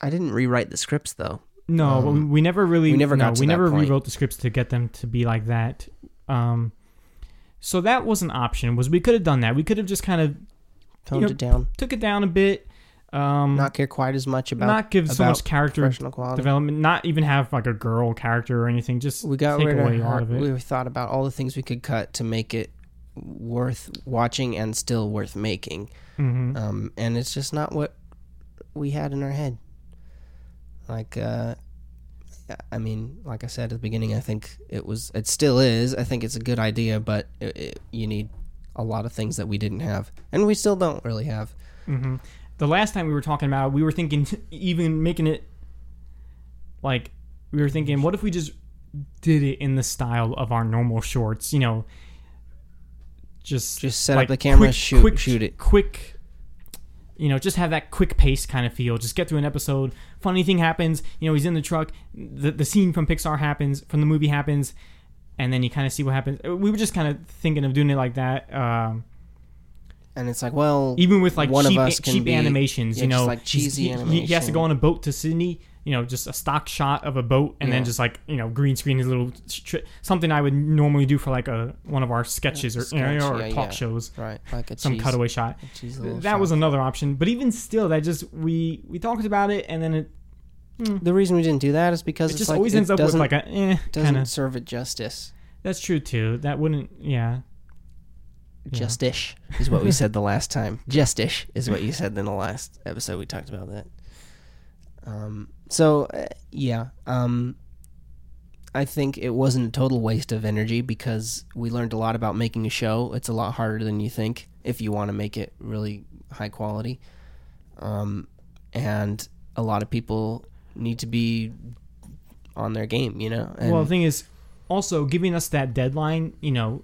I didn't rewrite the scripts though. No, but we, Um, never really we never no, got to we that never point. rewrote the scripts to get them to be like that. Um, so that was an option. Was we could have done that. We could have just kind of Toned know, it down. took it down a bit. Um, Not care quite as much about not give so much character development. Not even have like a girl character or anything. Just we got take rid away of, a lot her- of it. We thought about all the things we could cut to make it worth watching and still worth making. Mhm. Um, and it's just not what we had in our head. Like, uh, I mean, like I said at the beginning, I think it was, it still is. I think it's a good idea, but it, it, you need a lot of things that we didn't have, and we still don't really have. hmm The last time we were talking about, it, we were thinking even making it like we were thinking, what if we just did it in the style of our normal shorts? You know, just Just set like up the camera, quick- shoot, quick- shoot it. quick. You know, just have that quick pace kind of feel. Just get through an episode. Funny thing happens. You know, he's in the truck. The the scene from Pixar happens, from the movie happens, and then you kind of see what happens. We were just kind of thinking of doing it like that. Um, And it's like, well, even with like One of cheap, us can cheap be- animations, yeah, you know, like cheesy he, he- he has to go on a boat to Sydney. You know, just a stock shot of a boat, and then just like you know, green screen a little tri- something I would normally do for like a one of our sketches or, you know, Sketch, or yeah, talk yeah. shows. right, like a Some cheese, cutaway shot. a cheese little That was another option, but even still, that just we we talked about it, and then it Mm. The reason we didn't do that is because It just like, always it ends up with like a eh doesn't kind of. serve it justice. That's true too. That wouldn't. Yeah. Yeah. Justish is what we <laughs> said the last time. Justish is what you said in the last episode. We talked about that. Um, so uh, yeah, um, I think it wasn't a total waste of energy because we learned a lot about making a show. It's a lot harder than you think if you want to make it really high quality. Um, and a lot of people need to be on their game, you know. And well, the thing is, also giving us that deadline, you know,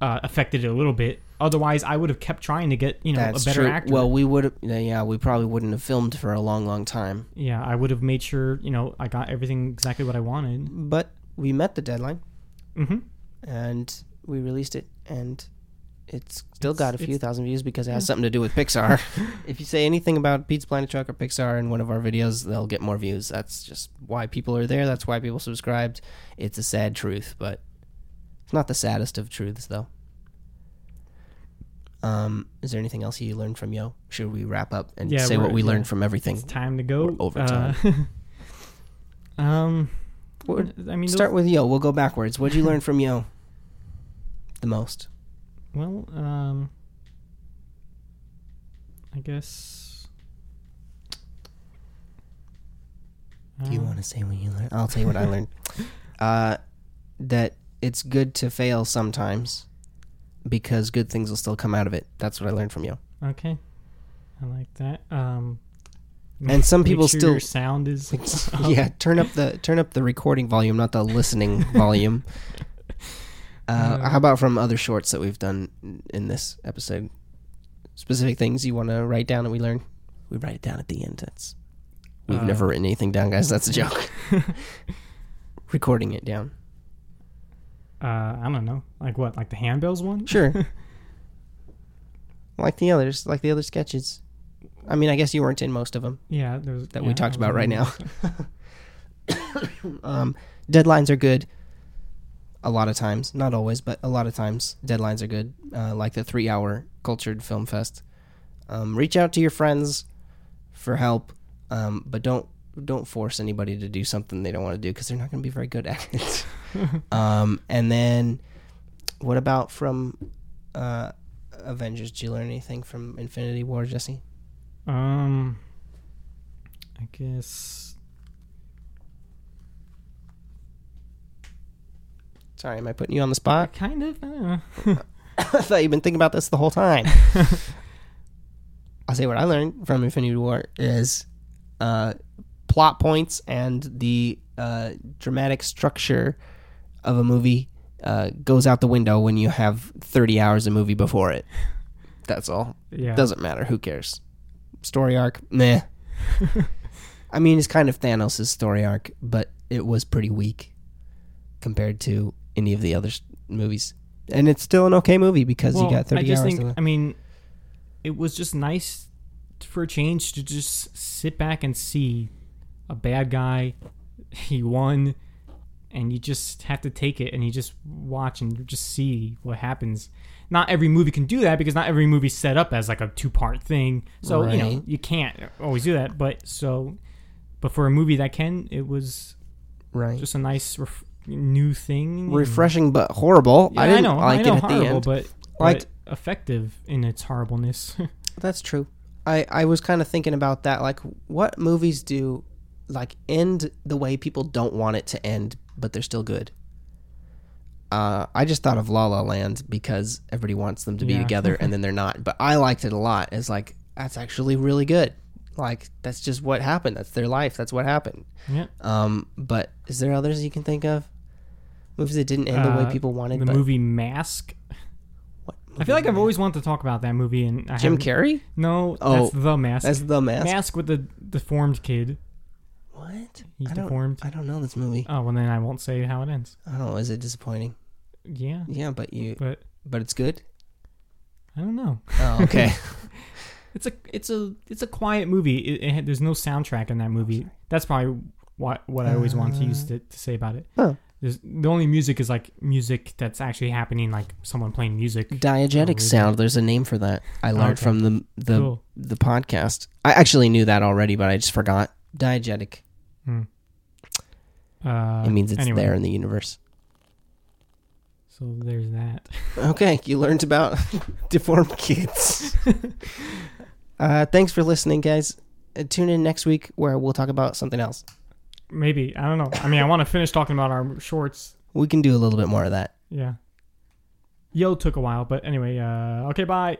uh, affected it a little bit. Otherwise, I would have kept trying to get you know that's a better true. actor. Well, we would, have. yeah, we probably wouldn't have filmed for a long, long time. yeah, I would have made sure you know I got everything exactly what I wanted. But we met the deadline hmm and we released it, and it's still It's- got a few thousand views because it has something to do with Pixar. <laughs> if you say anything about Pizza Planet Truck or Pixar in one of our videos, they'll get more views. That's just why people are there. That's why people subscribed. It's a sad truth, but it's not the saddest of truths, though. Um, is there anything else you learned from Yo? Should we wrap up and Yeah, say what we're- yeah. learned from everything? It's time to go. We're over Uh, <laughs> um, What- I mean, Start with Yo. We'll go backwards. What'd you learn from Yo? The most. Well, um, I guess. Do you uh, want to say what you learned? I'll tell you what I learned. <laughs> Uh, that it's good to fail sometimes because good things will still come out of it. That's what I learned from you. Okay, I like that. Um, And some make people sure still- your sound is. <laughs> <laughs> <laughs> yeah, turn up the turn up the recording volume, not the listening volume. Uh, Uh, how about from other shorts that we've done in this episode? Specific things you want to write down that we learned? We write it down at the end. That's we've Uh, never written anything down, guys. That's a joke. Recording it down. Uh, I don't know, like what, like the handbells one? Sure. <laughs> like the others, like the other sketches. I mean, I guess you weren't in most of them Yeah, there's that yeah, we talked about right now. <laughs> <laughs> um, deadlines are good. A lot of times, not always, but a lot of times, deadlines are good. Uh, like the three-hour Cultured Film Fest. Um, reach out to your friends for help, um, but don't don't force anybody to do something they don't want to do because they're not going to be very good at it. <laughs> <laughs> um, and then, what about from uh, Avengers? Did you learn anything from Infinity War, Jesse? Um, I guess. Sorry, am I putting you on the spot? Kind of. I don't know. I thought you've been thinking about this the whole time. <laughs> I'll say what I learned from Infinity War is uh, plot points and the uh, dramatic structure of a movie uh, goes out the window when you have 30 hours of movie before it. That's all. Yeah. Doesn't matter. Who cares? Story arc, meh. <laughs> I mean, it's kind of Thanos' story arc, but it was pretty weak compared to any of the other movies. And it's still an okay movie because well, you got 30 I just hours. think. I mean, it was just nice for a change to just sit back and see a bad guy. <laughs> He won, and you just have to take it and you just watch and you just see what happens. Not every movie can do that because not every movie's set up as like a two part thing. So you know you can't always do that. But so, but for a movie that can, it was right. just a nice ref- new thing. Refreshing but horrible. Yeah, I I, didn't know, like I know, it at horrible, the end. but Like- but effective in its horribleness. <laughs> That's true. I, I was kind of thinking about that. Like, what movies do, like, end the way people don't want it to end, but they're still good? Uh, I just thought of La La Land because everybody wants them to be Yeah. together <laughs> and then they're not. But I liked it a lot. It's like, that's actually really good. Like, that's just what happened. That's their life. That's what happened. yeah, Um, but is there others you can think of? Movies that didn't end the way Uh, people wanted? the but movie Mask. what I feel like I've always wanted to talk about that movie, and I Jim Carrey? No, Oh, that's the Mask. That's the mask. Mask with the deformed kid. What? He's I don't, deformed. I don't know this movie. Oh well, then I won't say how it ends. Oh. Is it disappointing? Yeah, Yeah, but you, but but it's good. I don't know. Oh, okay. <laughs> <laughs> It's a it's a it's a quiet movie. It, it had, there's no soundtrack in that movie. Oh, that's probably what what I always want to use uh. to, to say about it. Huh. There's, the only music is like music that's actually happening, like someone playing music. Diegetic Oh, sound. There's a name for that. I learned Okay. from the the Cool. the podcast. I actually knew that already, but I just forgot Diegetic. Hmm. Uh, it means it's anyway, there in the universe. So there's that. <laughs> Okay, you learned about <laughs> deformed kids. <laughs> uh, thanks for listening, guys. Uh, tune in next week where we'll talk about something else. Maybe I don't know. I mean, I want to finish talking about our shorts. We can do a little bit more of that. Yeah. Yo took a while, but anyway. Uh, okay, bye.